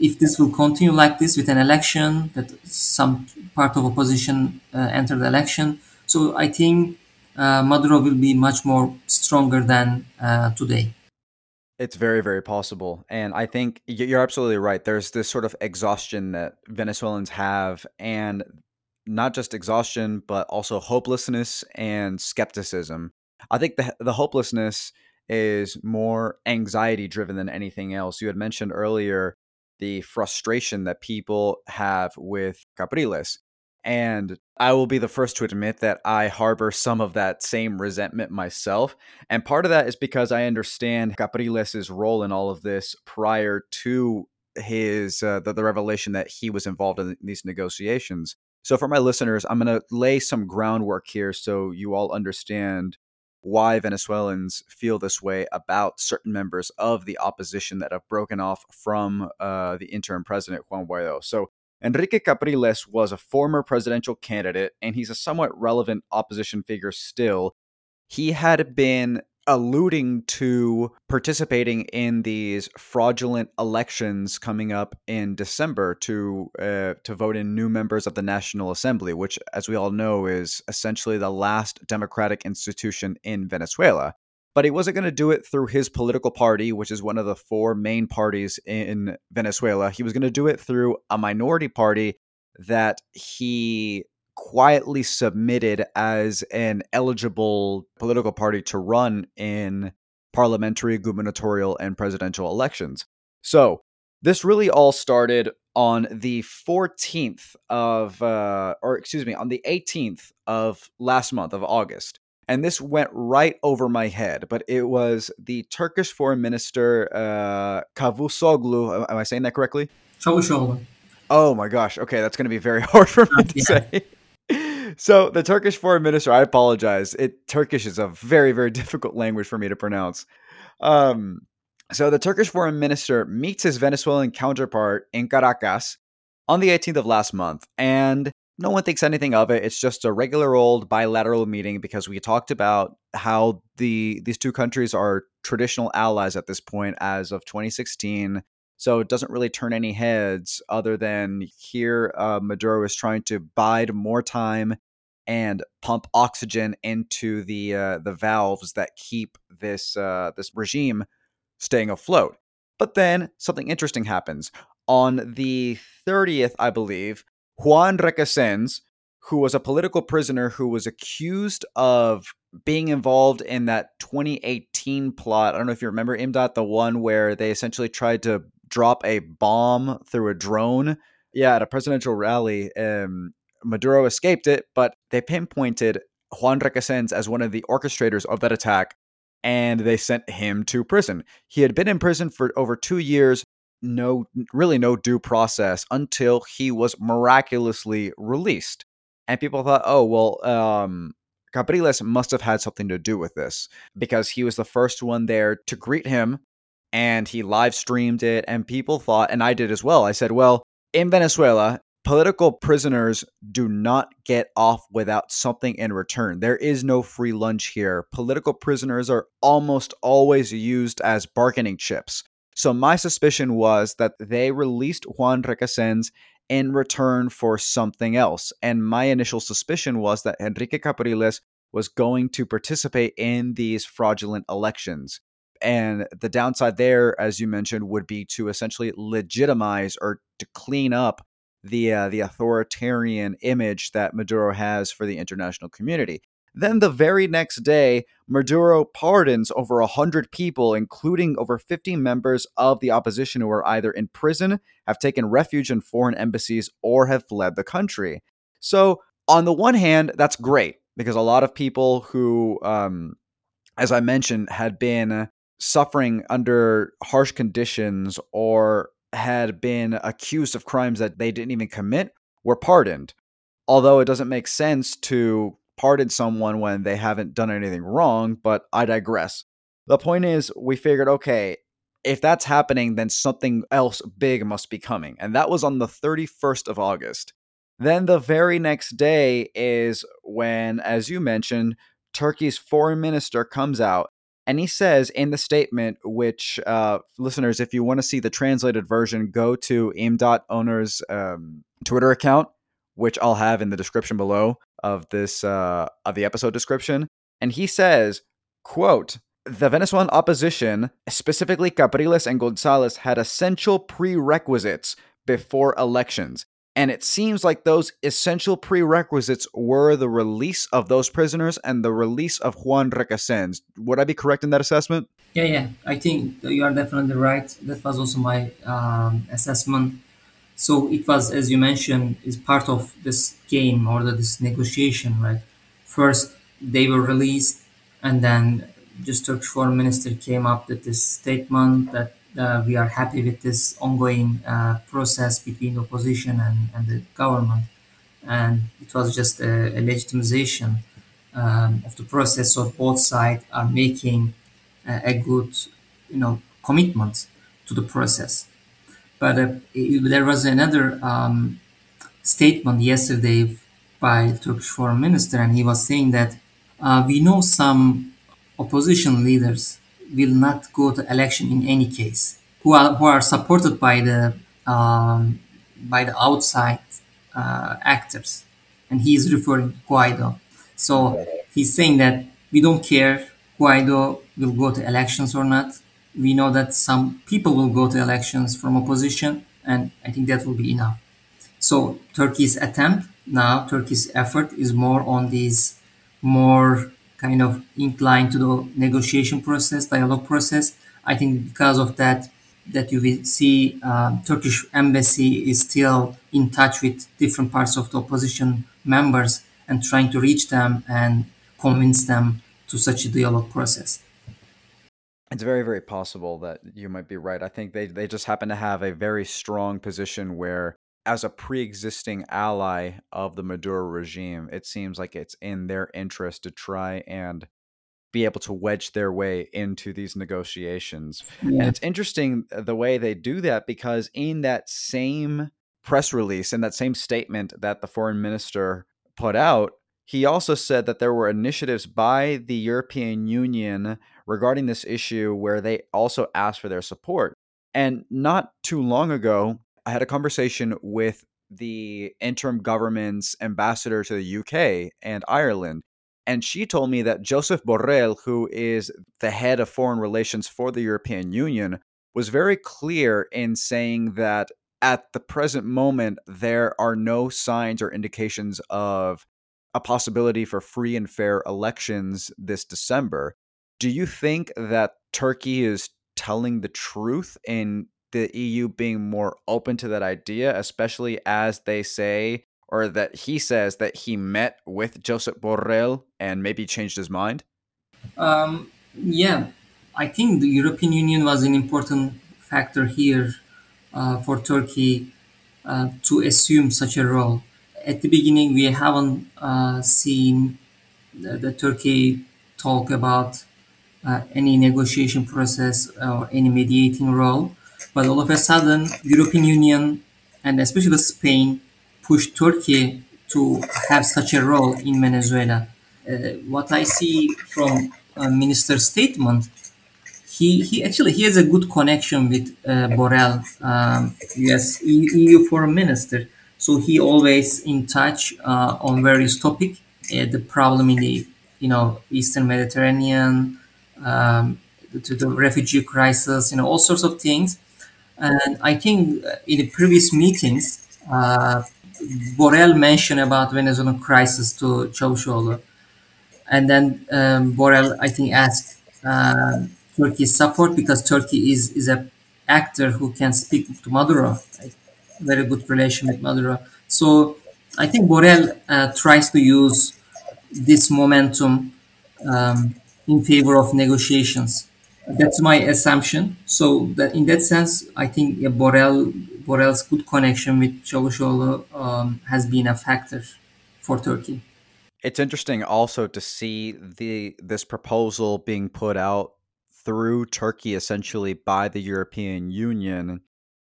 If this will continue like this with an election, that some part of opposition uh, enter the election, so I think uh, Maduro will be much more stronger than uh, today. It's very, very possible. And I think you're absolutely right. There's this sort of exhaustion that Venezuelans have, and not just exhaustion, but also hopelessness and skepticism. I think the, the hopelessness is more anxiety driven than anything else. You had mentioned earlier the frustration that people have with Capriles. And I will be the first to admit that I harbor some of that same resentment myself. And part of that is because I understand Capriles' role in all of this prior to his uh, the, the revelation that he was involved in these negotiations. So for my listeners, I'm going to lay some groundwork here so you all understand why Venezuelans feel this way about certain members of the opposition that have broken off from uh, the interim president Juan Guaido. So Enrique Capriles was a former presidential candidate, and he's a somewhat relevant opposition figure still. He had been alluding to participating in these fraudulent elections coming up in December to uh, to vote in new members of the National Assembly, which, as we all know, is essentially the last democratic institution in Venezuela but he wasn't going to do it through his political party, which is one of the four main parties in Venezuela. He was going to do it through a minority party that he quietly submitted as an eligible political party to run in parliamentary, gubernatorial, and presidential elections. So, this really all started on the 14th of, uh, or excuse me, on the 18th of last month of August and this went right over my head. But it was the Turkish Foreign Minister uh, Cavusoglu. Am I saying that correctly? Cavusoglu. Oh my gosh. Okay, that's going to be very hard for me to yeah. say. So the Turkish foreign minister, I apologize. It Turkish is a very very difficult language for me to pronounce. Um, so the Turkish foreign minister meets his Venezuelan counterpart in Caracas on the 18th of last month, and no one thinks anything of it. It's just a regular old bilateral meeting because we talked about how the these two countries are traditional allies at this point as of 2016. So it doesn't really turn any heads other than here uh, Maduro is trying to bide more time and pump oxygen into the uh, the valves that keep this uh, this regime staying afloat. But then something interesting happens on the 30th, I believe. Juan Requesens, who was a political prisoner who was accused of being involved in that 2018 plot. I don't know if you remember Imdat, the one where they essentially tried to drop a bomb through a drone. Yeah, at a presidential rally. Um, Maduro escaped it, but they pinpointed Juan Requesens as one of the orchestrators of that attack, and they sent him to prison. He had been in prison for over two years no really no due process until he was miraculously released. And people thought, oh well, um, Capriles must have had something to do with this because he was the first one there to greet him and he live streamed it and people thought and I did as well. I said, well, in Venezuela, political prisoners do not get off without something in return. There is no free lunch here. Political prisoners are almost always used as bargaining chips. So my suspicion was that they released Juan Requesens in return for something else. And my initial suspicion was that Enrique Capriles was going to participate in these fraudulent elections. And the downside there, as you mentioned, would be to essentially legitimize or to clean up the uh, the authoritarian image that Maduro has for the international community. Then the very next day, Maduro pardons over 100 people, including over 50 members of the opposition who are either in prison, have taken refuge in foreign embassies, or have fled the country. So, on the one hand, that's great because a lot of people who, um, as I mentioned, had been suffering under harsh conditions or had been accused of crimes that they didn't even commit were pardoned. Although it doesn't make sense to pardon someone when they haven't done anything wrong, but I digress. The point is, we figured, okay, if that's happening, then something else big must be coming. And that was on the 31st of August. Then the very next day is when, as you mentioned, Turkey's foreign minister comes out and he says in the statement, which uh, listeners, if you want to see the translated version, go to imdat Oner's um, Twitter account, which I'll have in the description below of this uh, of the episode description. And he says, "quote." the Venezuelan opposition, specifically Capriles and Gonzalez, had essential prerequisites before elections. And it seems like those essential prerequisites were the release of those prisoners and the release of Juan Requesens. Would I be correct in that assessment? Yeah, yeah. I think you are definitely right. That was also my um, assessment. So it was, as you mentioned, is part of this game or this negotiation, right? First, they were released, and then just Turkish foreign minister came up with this statement that we are happy with this ongoing uh, process between opposition and, and the government. And it was just a, a legitimization um, of the process. So both sides are making a, a good, you know, commitment to the process. But uh, it, there was another um, statement yesterday by Turkish foreign minister, and he was saying that uh, we know some opposition leaders will not go to election in any case, who are who are supported by the um, by the outside uh, actors, and he is referring to Guaido. So he's saying that we don't care Guaido will go to elections or not. We know that some people will go to elections from opposition, and I think that will be enough. So Turkey's attempt now, Turkey's effort is more on these more kind of inclined to the negotiation process, dialogue process. I think because of that, that you will see um, Turkish embassy is still in touch with different parts of the opposition members and trying to reach them and convince them to such a dialogue process. It's very, very possible that you might be right. I think they, they just happen to have a very strong position where as a pre-existing ally of the Maduro regime, it seems like it's in their interest to try and be able to wedge their way into these negotiations. Yeah. And it's interesting uh, the way they do that because in that same press release, in that same statement that the foreign minister put out, he also said that there were initiatives by the European Union regarding this issue where they also asked for their support. And not too long ago, I had a conversation with the interim government's ambassador to the UK and Ireland. And she told me that Joseph Borrell, who is the head of foreign relations for the European Union, was very clear in saying that at the present moment, there are no signs or indications of a possibility for free and fair elections this December. Do you think that Turkey is telling the truth in the EU being more open to that idea, especially as they say, or that he says that he met with Joseph Borrell and maybe changed his mind? Um, yeah, I think the European Union was an important factor here uh, for Turkey uh, to assume such a role. At the beginning, we haven't uh, seen the, the, Turkey talk about uh, any negotiation process or any mediating role. But all of a sudden, European Union and especially Spain pushed Turkey to have such a role in Venezuela. Uh, what I see from minister's statement, he, he actually he has a good connection with uh, Borrell, um, US EU foreign minister. So he always in touch uh, on various topic, uh, the problem in the you know Eastern Mediterranean, um, to the refugee crisis, you know all sorts of things. And I think in the previous meetings, uh, Borrell mentioned about Venezuelan crisis to Çavuşoğlu. And then um, Borrell, I think, asked uh, Turkey's support because Turkey is, is a actor who can speak to Maduro, like, very good relation with Maduro. So I think Borrell uh, tries to use this momentum um, in favor of negotiations. That's my assumption. So that in that sense, I think yeah, Borrell Borrell's good connection with Çavuşoğlu um, has been a factor for Turkey. It's interesting also to see the this proposal being put out through Turkey essentially by the European Union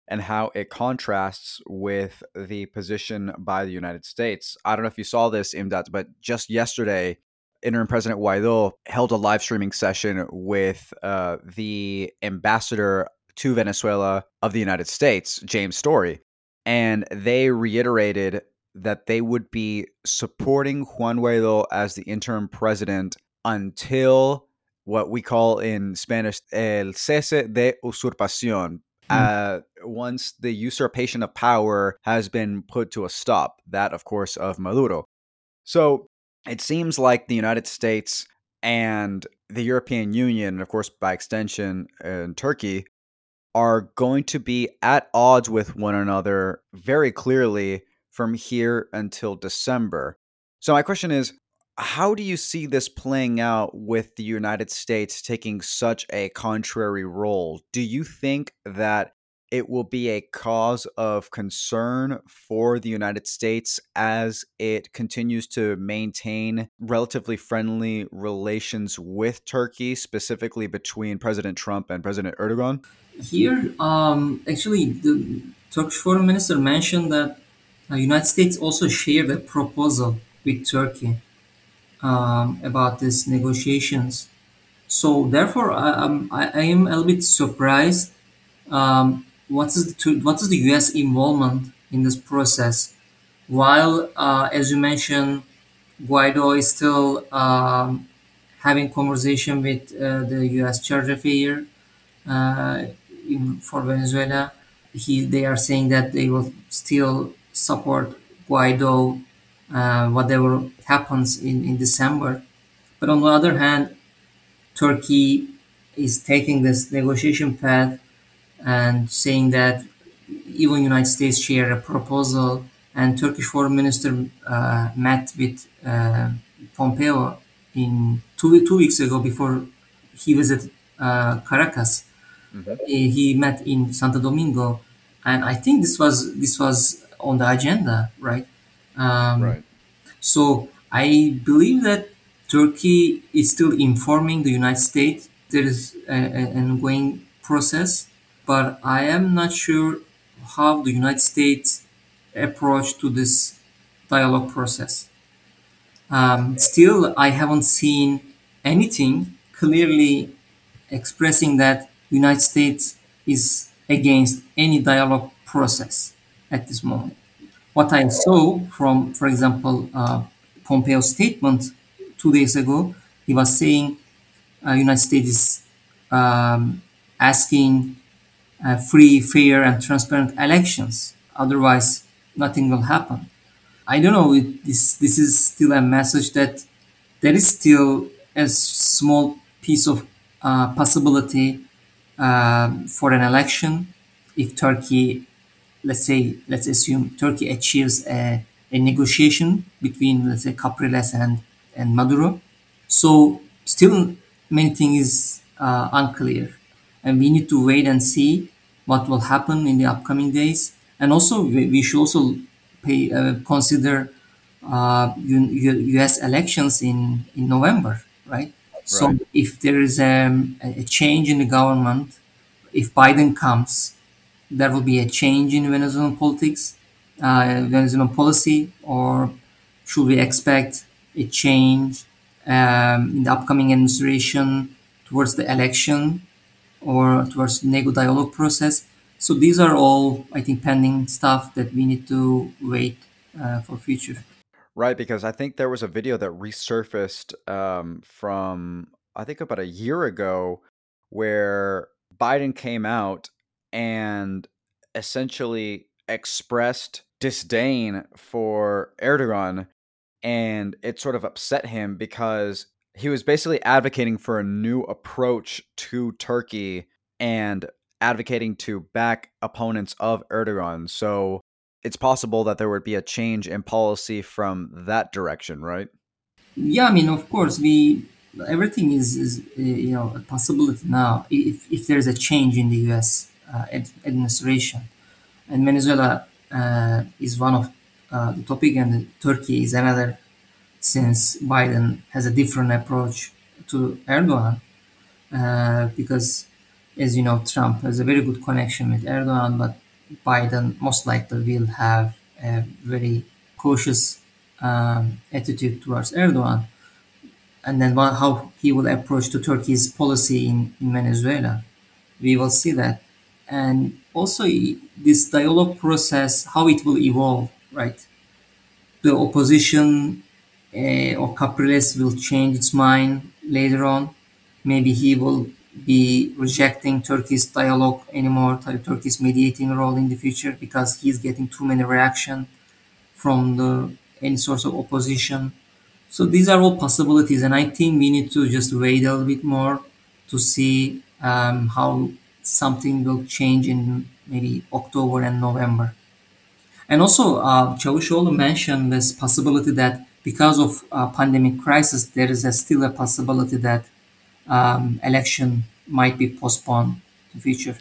and how it contrasts with the position by the United States. I don't know if you saw this, Imdat, but just yesterday, interim President Guaido held a live streaming session with uh, the ambassador to Venezuela of the United States, James Story. And they reiterated that they would be supporting Juan Guaido as the interim president until what we call in Spanish el cese de usurpación. Hmm. Uh, once the usurpation of power has been put to a stop, that, of course, of Maduro. So it seems like the United States and the European Union, and of course, by extension, and Turkey, are going to be at odds with one another very clearly from here until December. So, my question is how do you see this playing out with the United States taking such a contrary role? Do you think that it will be a cause of concern for the United States as it continues to maintain relatively friendly relations with Turkey, specifically between President Trump and President Erdogan? Here, um, actually, the Turkish foreign minister mentioned that the uh, United States also shared a proposal with Turkey um, about these negotiations. So therefore, I, I, I am a little bit surprised um, what is the what is the U.S. involvement in this process? While, uh, as you mentioned, Guaido is still um, having conversation with uh, the U.S. Chargé d'Affaires uh, in, for Venezuela. He, they are saying that they will still support Guaido, uh, whatever happens in, in December. But on the other hand, Turkey is taking this negotiation path and saying that even United States share a proposal and Turkish foreign minister uh, met with uh, Pompeo in two, two weeks ago before he visited uh, Caracas. Mm-hmm. He, met in Santo Domingo, and I think this was this was on the agenda, right? Um, right. So I believe that Turkey is still informing the United States. There is a, a, an ongoing process but I am not sure how the United States approach to this dialogue process. Um, still, I haven't seen anything clearly expressing that United States is against any dialogue process at this moment. What I saw from, for example, uh, Pompeo's statement two days ago, he was saying uh, United States is um, asking uh, free, fair, and transparent elections. Otherwise, nothing will happen. I don't know. It, this this is still a message that there is still a small piece of uh, possibility uh, for an election if Turkey, let's say, let's assume Turkey achieves a, a negotiation between, let's say, Capriles and and Maduro. So still many things is uh, unclear and we need to wait and see what will happen in the upcoming days. And also, we, we should also pay uh, consider uh, U- U.S. elections in in November, right? So right. if there is um, a change in the government, if Biden comes, there will be a change in Venezuelan politics, uh, Venezuelan policy, or should we expect a change um, in the upcoming administration towards the election or towards nego dialogue process. So these are all, I think, pending stuff that we need to wait uh, for future. Right, because I think there was a video that resurfaced um, from I think about a year ago where Biden came out and essentially expressed disdain for Erdogan and it sort of upset him because he was basically advocating for a new approach to Turkey and advocating to back opponents of Erdogan. So it's possible that there would be a change in policy from that direction, right? Yeah, I mean, of course, we everything is, is uh, you know a possibility now if, if there's a change in the U.S. Uh, administration, and Venezuela uh, is one of uh, the topic, and Turkey is another since Biden has a different approach to Erdogan. uh, because, as you know, Trump has a very good connection with Erdogan, but Biden most likely will have a very cautious um, attitude towards Erdogan. And then what, how he will approach to Turkey's policy in, in Venezuela, we will see that. And also this dialogue process, how it will evolve, right? The opposition or Capriles will change its mind later on. Maybe he will be rejecting Turkey's dialogue anymore, Turkey's mediating role in the future because he's getting too many reaction from the any source of opposition. So these are all possibilities, and I think we need to just wait a little bit more to see um, how something will change in maybe October and November. And also, uh, Çavuşoğlu mentioned this possibility that because of uh, pandemic crisis, there is a, still a possibility that um, election might be postponed to future.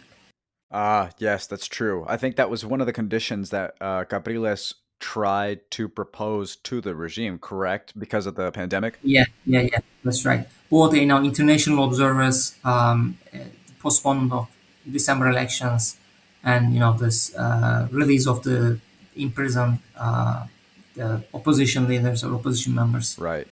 Ah, yes, that's true. I think that was one of the conditions that uh, Capriles tried to propose to the regime, correct? Because of the pandemic? Yeah, yeah, yeah, that's right. Both you know international observers um, postponement of December elections and you know this uh, release of the imprisoned uh, the opposition leaders or opposition members. Right.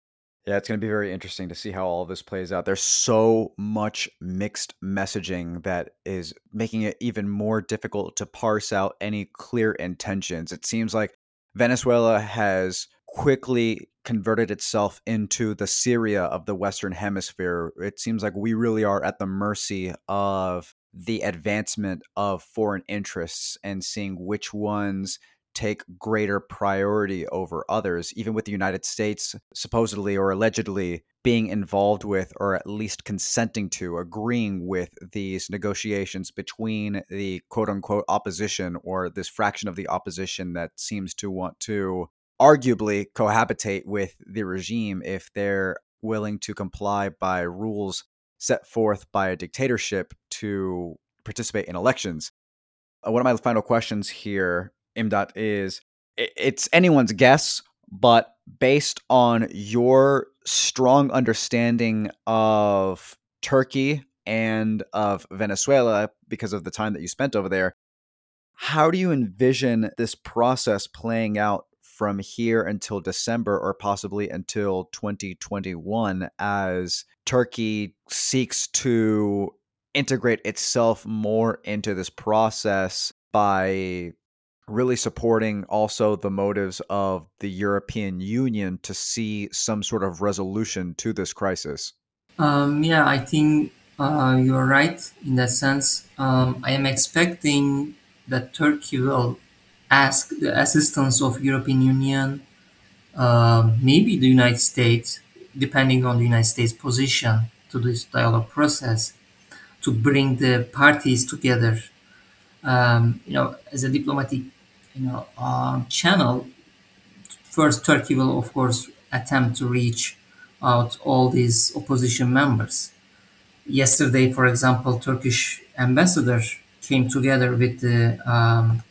Yeah, it's going to be very interesting to see how all this plays out. There's so much mixed messaging that is making it even more difficult to parse out any clear intentions. It seems like Venezuela has quickly converted itself into the Syria of the Western Hemisphere. It seems like we really are at the mercy of the advancement of foreign interests and seeing which ones take greater priority over others, even with the United States supposedly or allegedly being involved with, or at least consenting to, agreeing with these negotiations between the quote unquote opposition or this fraction of the opposition that seems to want to arguably cohabitate with the regime if they're willing to comply by rules set forth by a dictatorship to participate in elections. Uh, one of my final questions here Imdat is it's anyone's guess, but based on your strong understanding of Turkey and of Venezuela because of the time that you spent over there, how do you envision this process playing out from here until December or possibly until 2021 as Turkey seeks to integrate itself more into this process by really supporting also the motives of the European Union to see some sort of resolution to this crisis? Um, yeah, I think uh, you're right in that sense. Um, I am expecting that Turkey will ask the assistance of European Union, uh, maybe the United States, depending on the United States position to this dialogue process, to bring the parties together. Um, you know, as a diplomatic you know um, channel first turkey will of course attempt to reach out all these opposition members yesterday for example turkish ambassador came together with the um,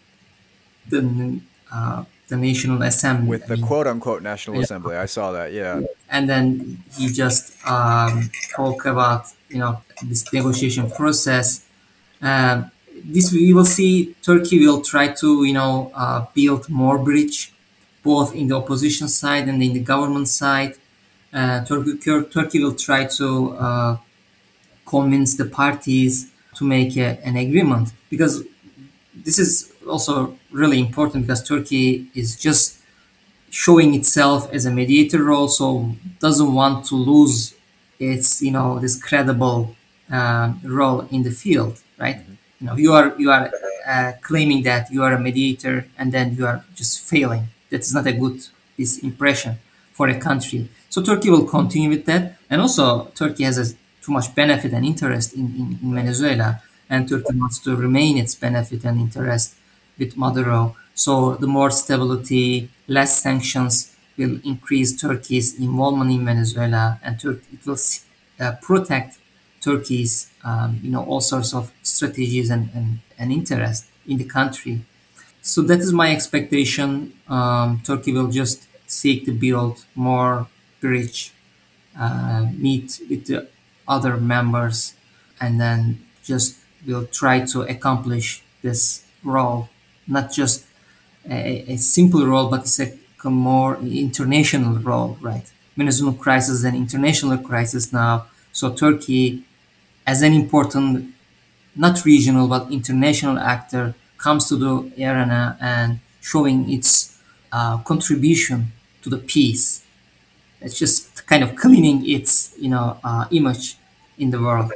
the uh, the National Assembly with the quote unquote National yeah. Assembly. I saw that, yeah. And then he just um, talk about you know this negotiation process. Um, this we will see Turkey will try to you know uh, build more bridge both in the opposition side and in the government side. Uh, Turkey, Turkey will try to uh, convince the parties to make a, an agreement because this is also really important because Turkey is just showing itself as a mediator role, so doesn't want to lose its you know this credible uh, role in the field, right? Mm-hmm you know you are you are uh, claiming that you are a mediator and then you are just failing. That's not a good this impression for a country. So turkey will continue with that. And also turkey has a, too much benefit and interest in, in, in venezuela. And turkey wants to remain its benefit and interest with maduro. So the more stability less sanctions will increase turkey's involvement in venezuela. And Turkey, it will uh, protect Turkey's, um, you know, all sorts of strategies and, and, and interest in the country. So that is my expectation. Um, Turkey will just seek to build more bridge, uh, meet with the other members, and then just will try to accomplish this role, not just a, a simple role, but it's a more international role, right? Venezuelan crisis is an international crisis now, so Turkey, as an important, not regional but international actor, comes to the arena and showing its uh, contribution to the peace. It's just kind of cleaning its, you know, uh, image in the world.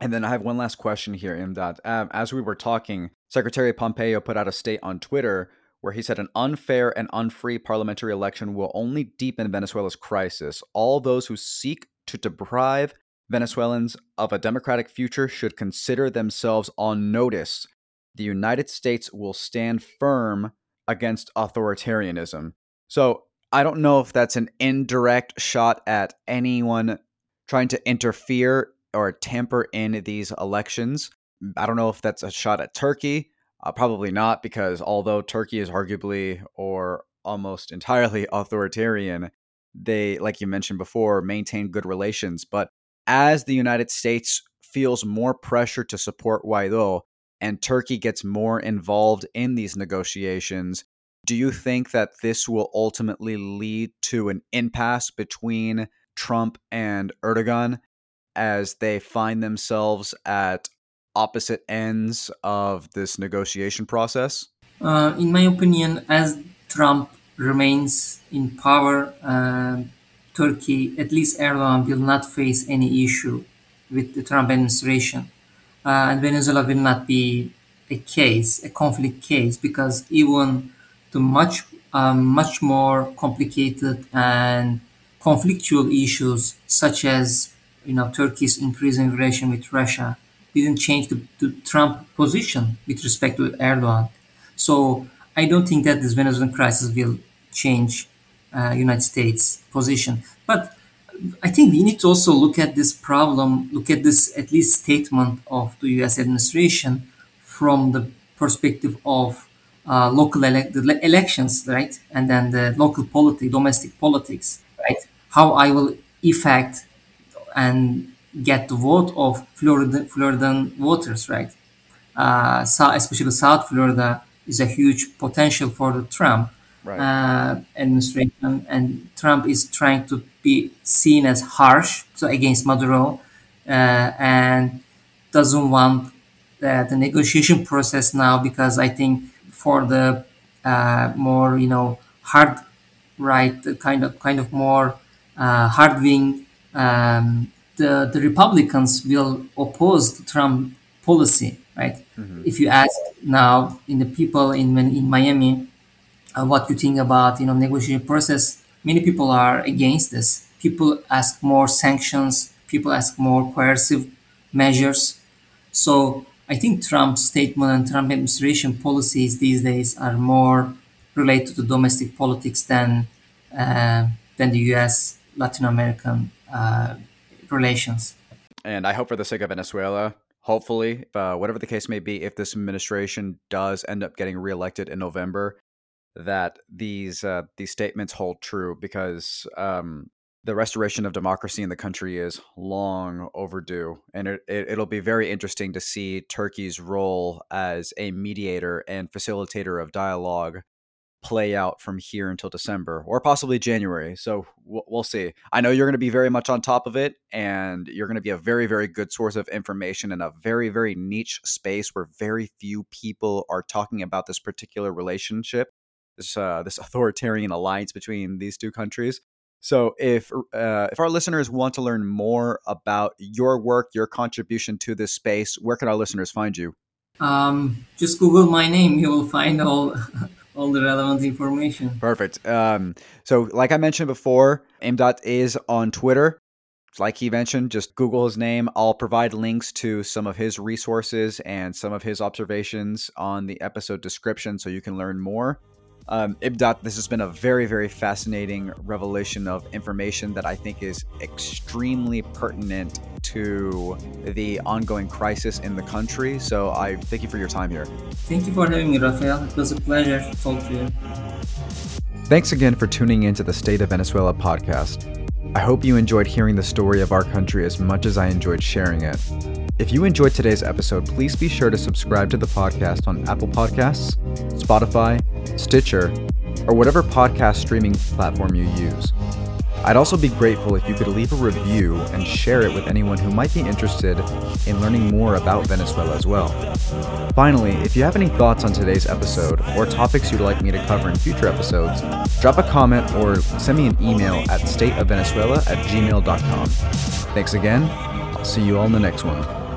And then I have one last question here, Imdat. Um, as we were talking, Secretary Pompeo put out a state on Twitter where he said an unfair and unfree parliamentary election will only deepen Venezuela's crisis. All those who seek to deprive Venezuelans of a democratic future should consider themselves on notice. The United States will stand firm against authoritarianism. So I don't know if that's an indirect shot at anyone trying to interfere or tamper in these elections. I don't know if that's a shot at Turkey. Uh, probably not, because although Turkey is arguably or almost entirely authoritarian, they, like you mentioned before, maintain good relations. But as the United States feels more pressure to support Guaido and Turkey gets more involved in these negotiations, do you think that this will ultimately lead to an impasse between Trump and Erdogan as they find themselves at opposite ends of this negotiation process? Uh, in my opinion, as Trump remains in power, uh, Turkey, at least Erdogan, will not face any issue with the Trump administration. Uh, and Venezuela will not be a case, a conflict case, because even the much, um, much more complicated and conflictual issues, such as you know Turkey's increasing relation with Russia, didn't change the, the Trump position with respect to Erdogan. So I don't think that this Venezuelan crisis will change uh, United States position. But I think we need to also look at this problem, look at this at least statement of the U.S. administration from the perspective of uh, local ele- elections, right, and then the local politics, domestic politics, right. How I will affect and get the vote of Florida, Floridan voters, right? Uh, so especially South Florida is a huge potential for the Trump right. uh, administration, and Trump is trying to be seen as harsh, so against Maduro, uh, and doesn't want the negotiation process now because I think for the uh, more you know hard right kind of kind of more uh, hard wing um, the, the Republicans will oppose the Trump policy, right? Mm-hmm. If you ask now in the people in in Miami uh, what you think about you know negotiation process, many people are against this. People ask more sanctions. People ask more coercive measures. So I think Trump's statement and Trump administration policies these days are more related to domestic politics than uh, than the U.S. Latin American uh, relations. And I hope for the sake of Venezuela, hopefully, uh, whatever the case may be, if this administration does end up getting reelected in November, that these uh, these statements hold true because um, the restoration of democracy in the country is long overdue, and it, it, it'll be very interesting to see Turkey's role as a mediator and facilitator of dialogue play out from here until December or possibly January. So we'll see. I know you're going to be very much on top of it and you're going to be a very, very good source of information in a very, very niche space where very few people are talking about this particular relationship, this, uh, this authoritarian alliance between these two countries. So if uh, if our listeners want to learn more about your work, your contribution to this space, where can our listeners find you? Um, just Google my name; you will find all all the relevant information. Perfect. Um, so, like I mentioned before, Imdat is on Twitter. Like he mentioned, just Google his name. I'll provide links to some of his resources and some of his observations on the episode description so you can learn more. Um, Imdat, this has been a very, very fascinating revelation of information that I think is extremely pertinent to the ongoing crisis in the country. So I thank you for your time here. Thank you for having me, Rafael. It was a pleasure to talk to you. Thanks again for tuning in to the State of Venezuela podcast. I hope you enjoyed hearing the story of our country as much as I enjoyed sharing it. If you enjoyed today's episode, please be sure to subscribe to the podcast on Apple Podcasts, Spotify, Stitcher, or whatever podcast streaming platform you use. I'd also be grateful if you could leave a review and share it with anyone who might be interested in learning more about Venezuela as well. Finally, if you have any thoughts on today's episode or topics you'd like me to cover in future episodes, drop a comment or send me an email at stateofvenezuela at gmail.com. Thanks again. I'll see you all in the next one.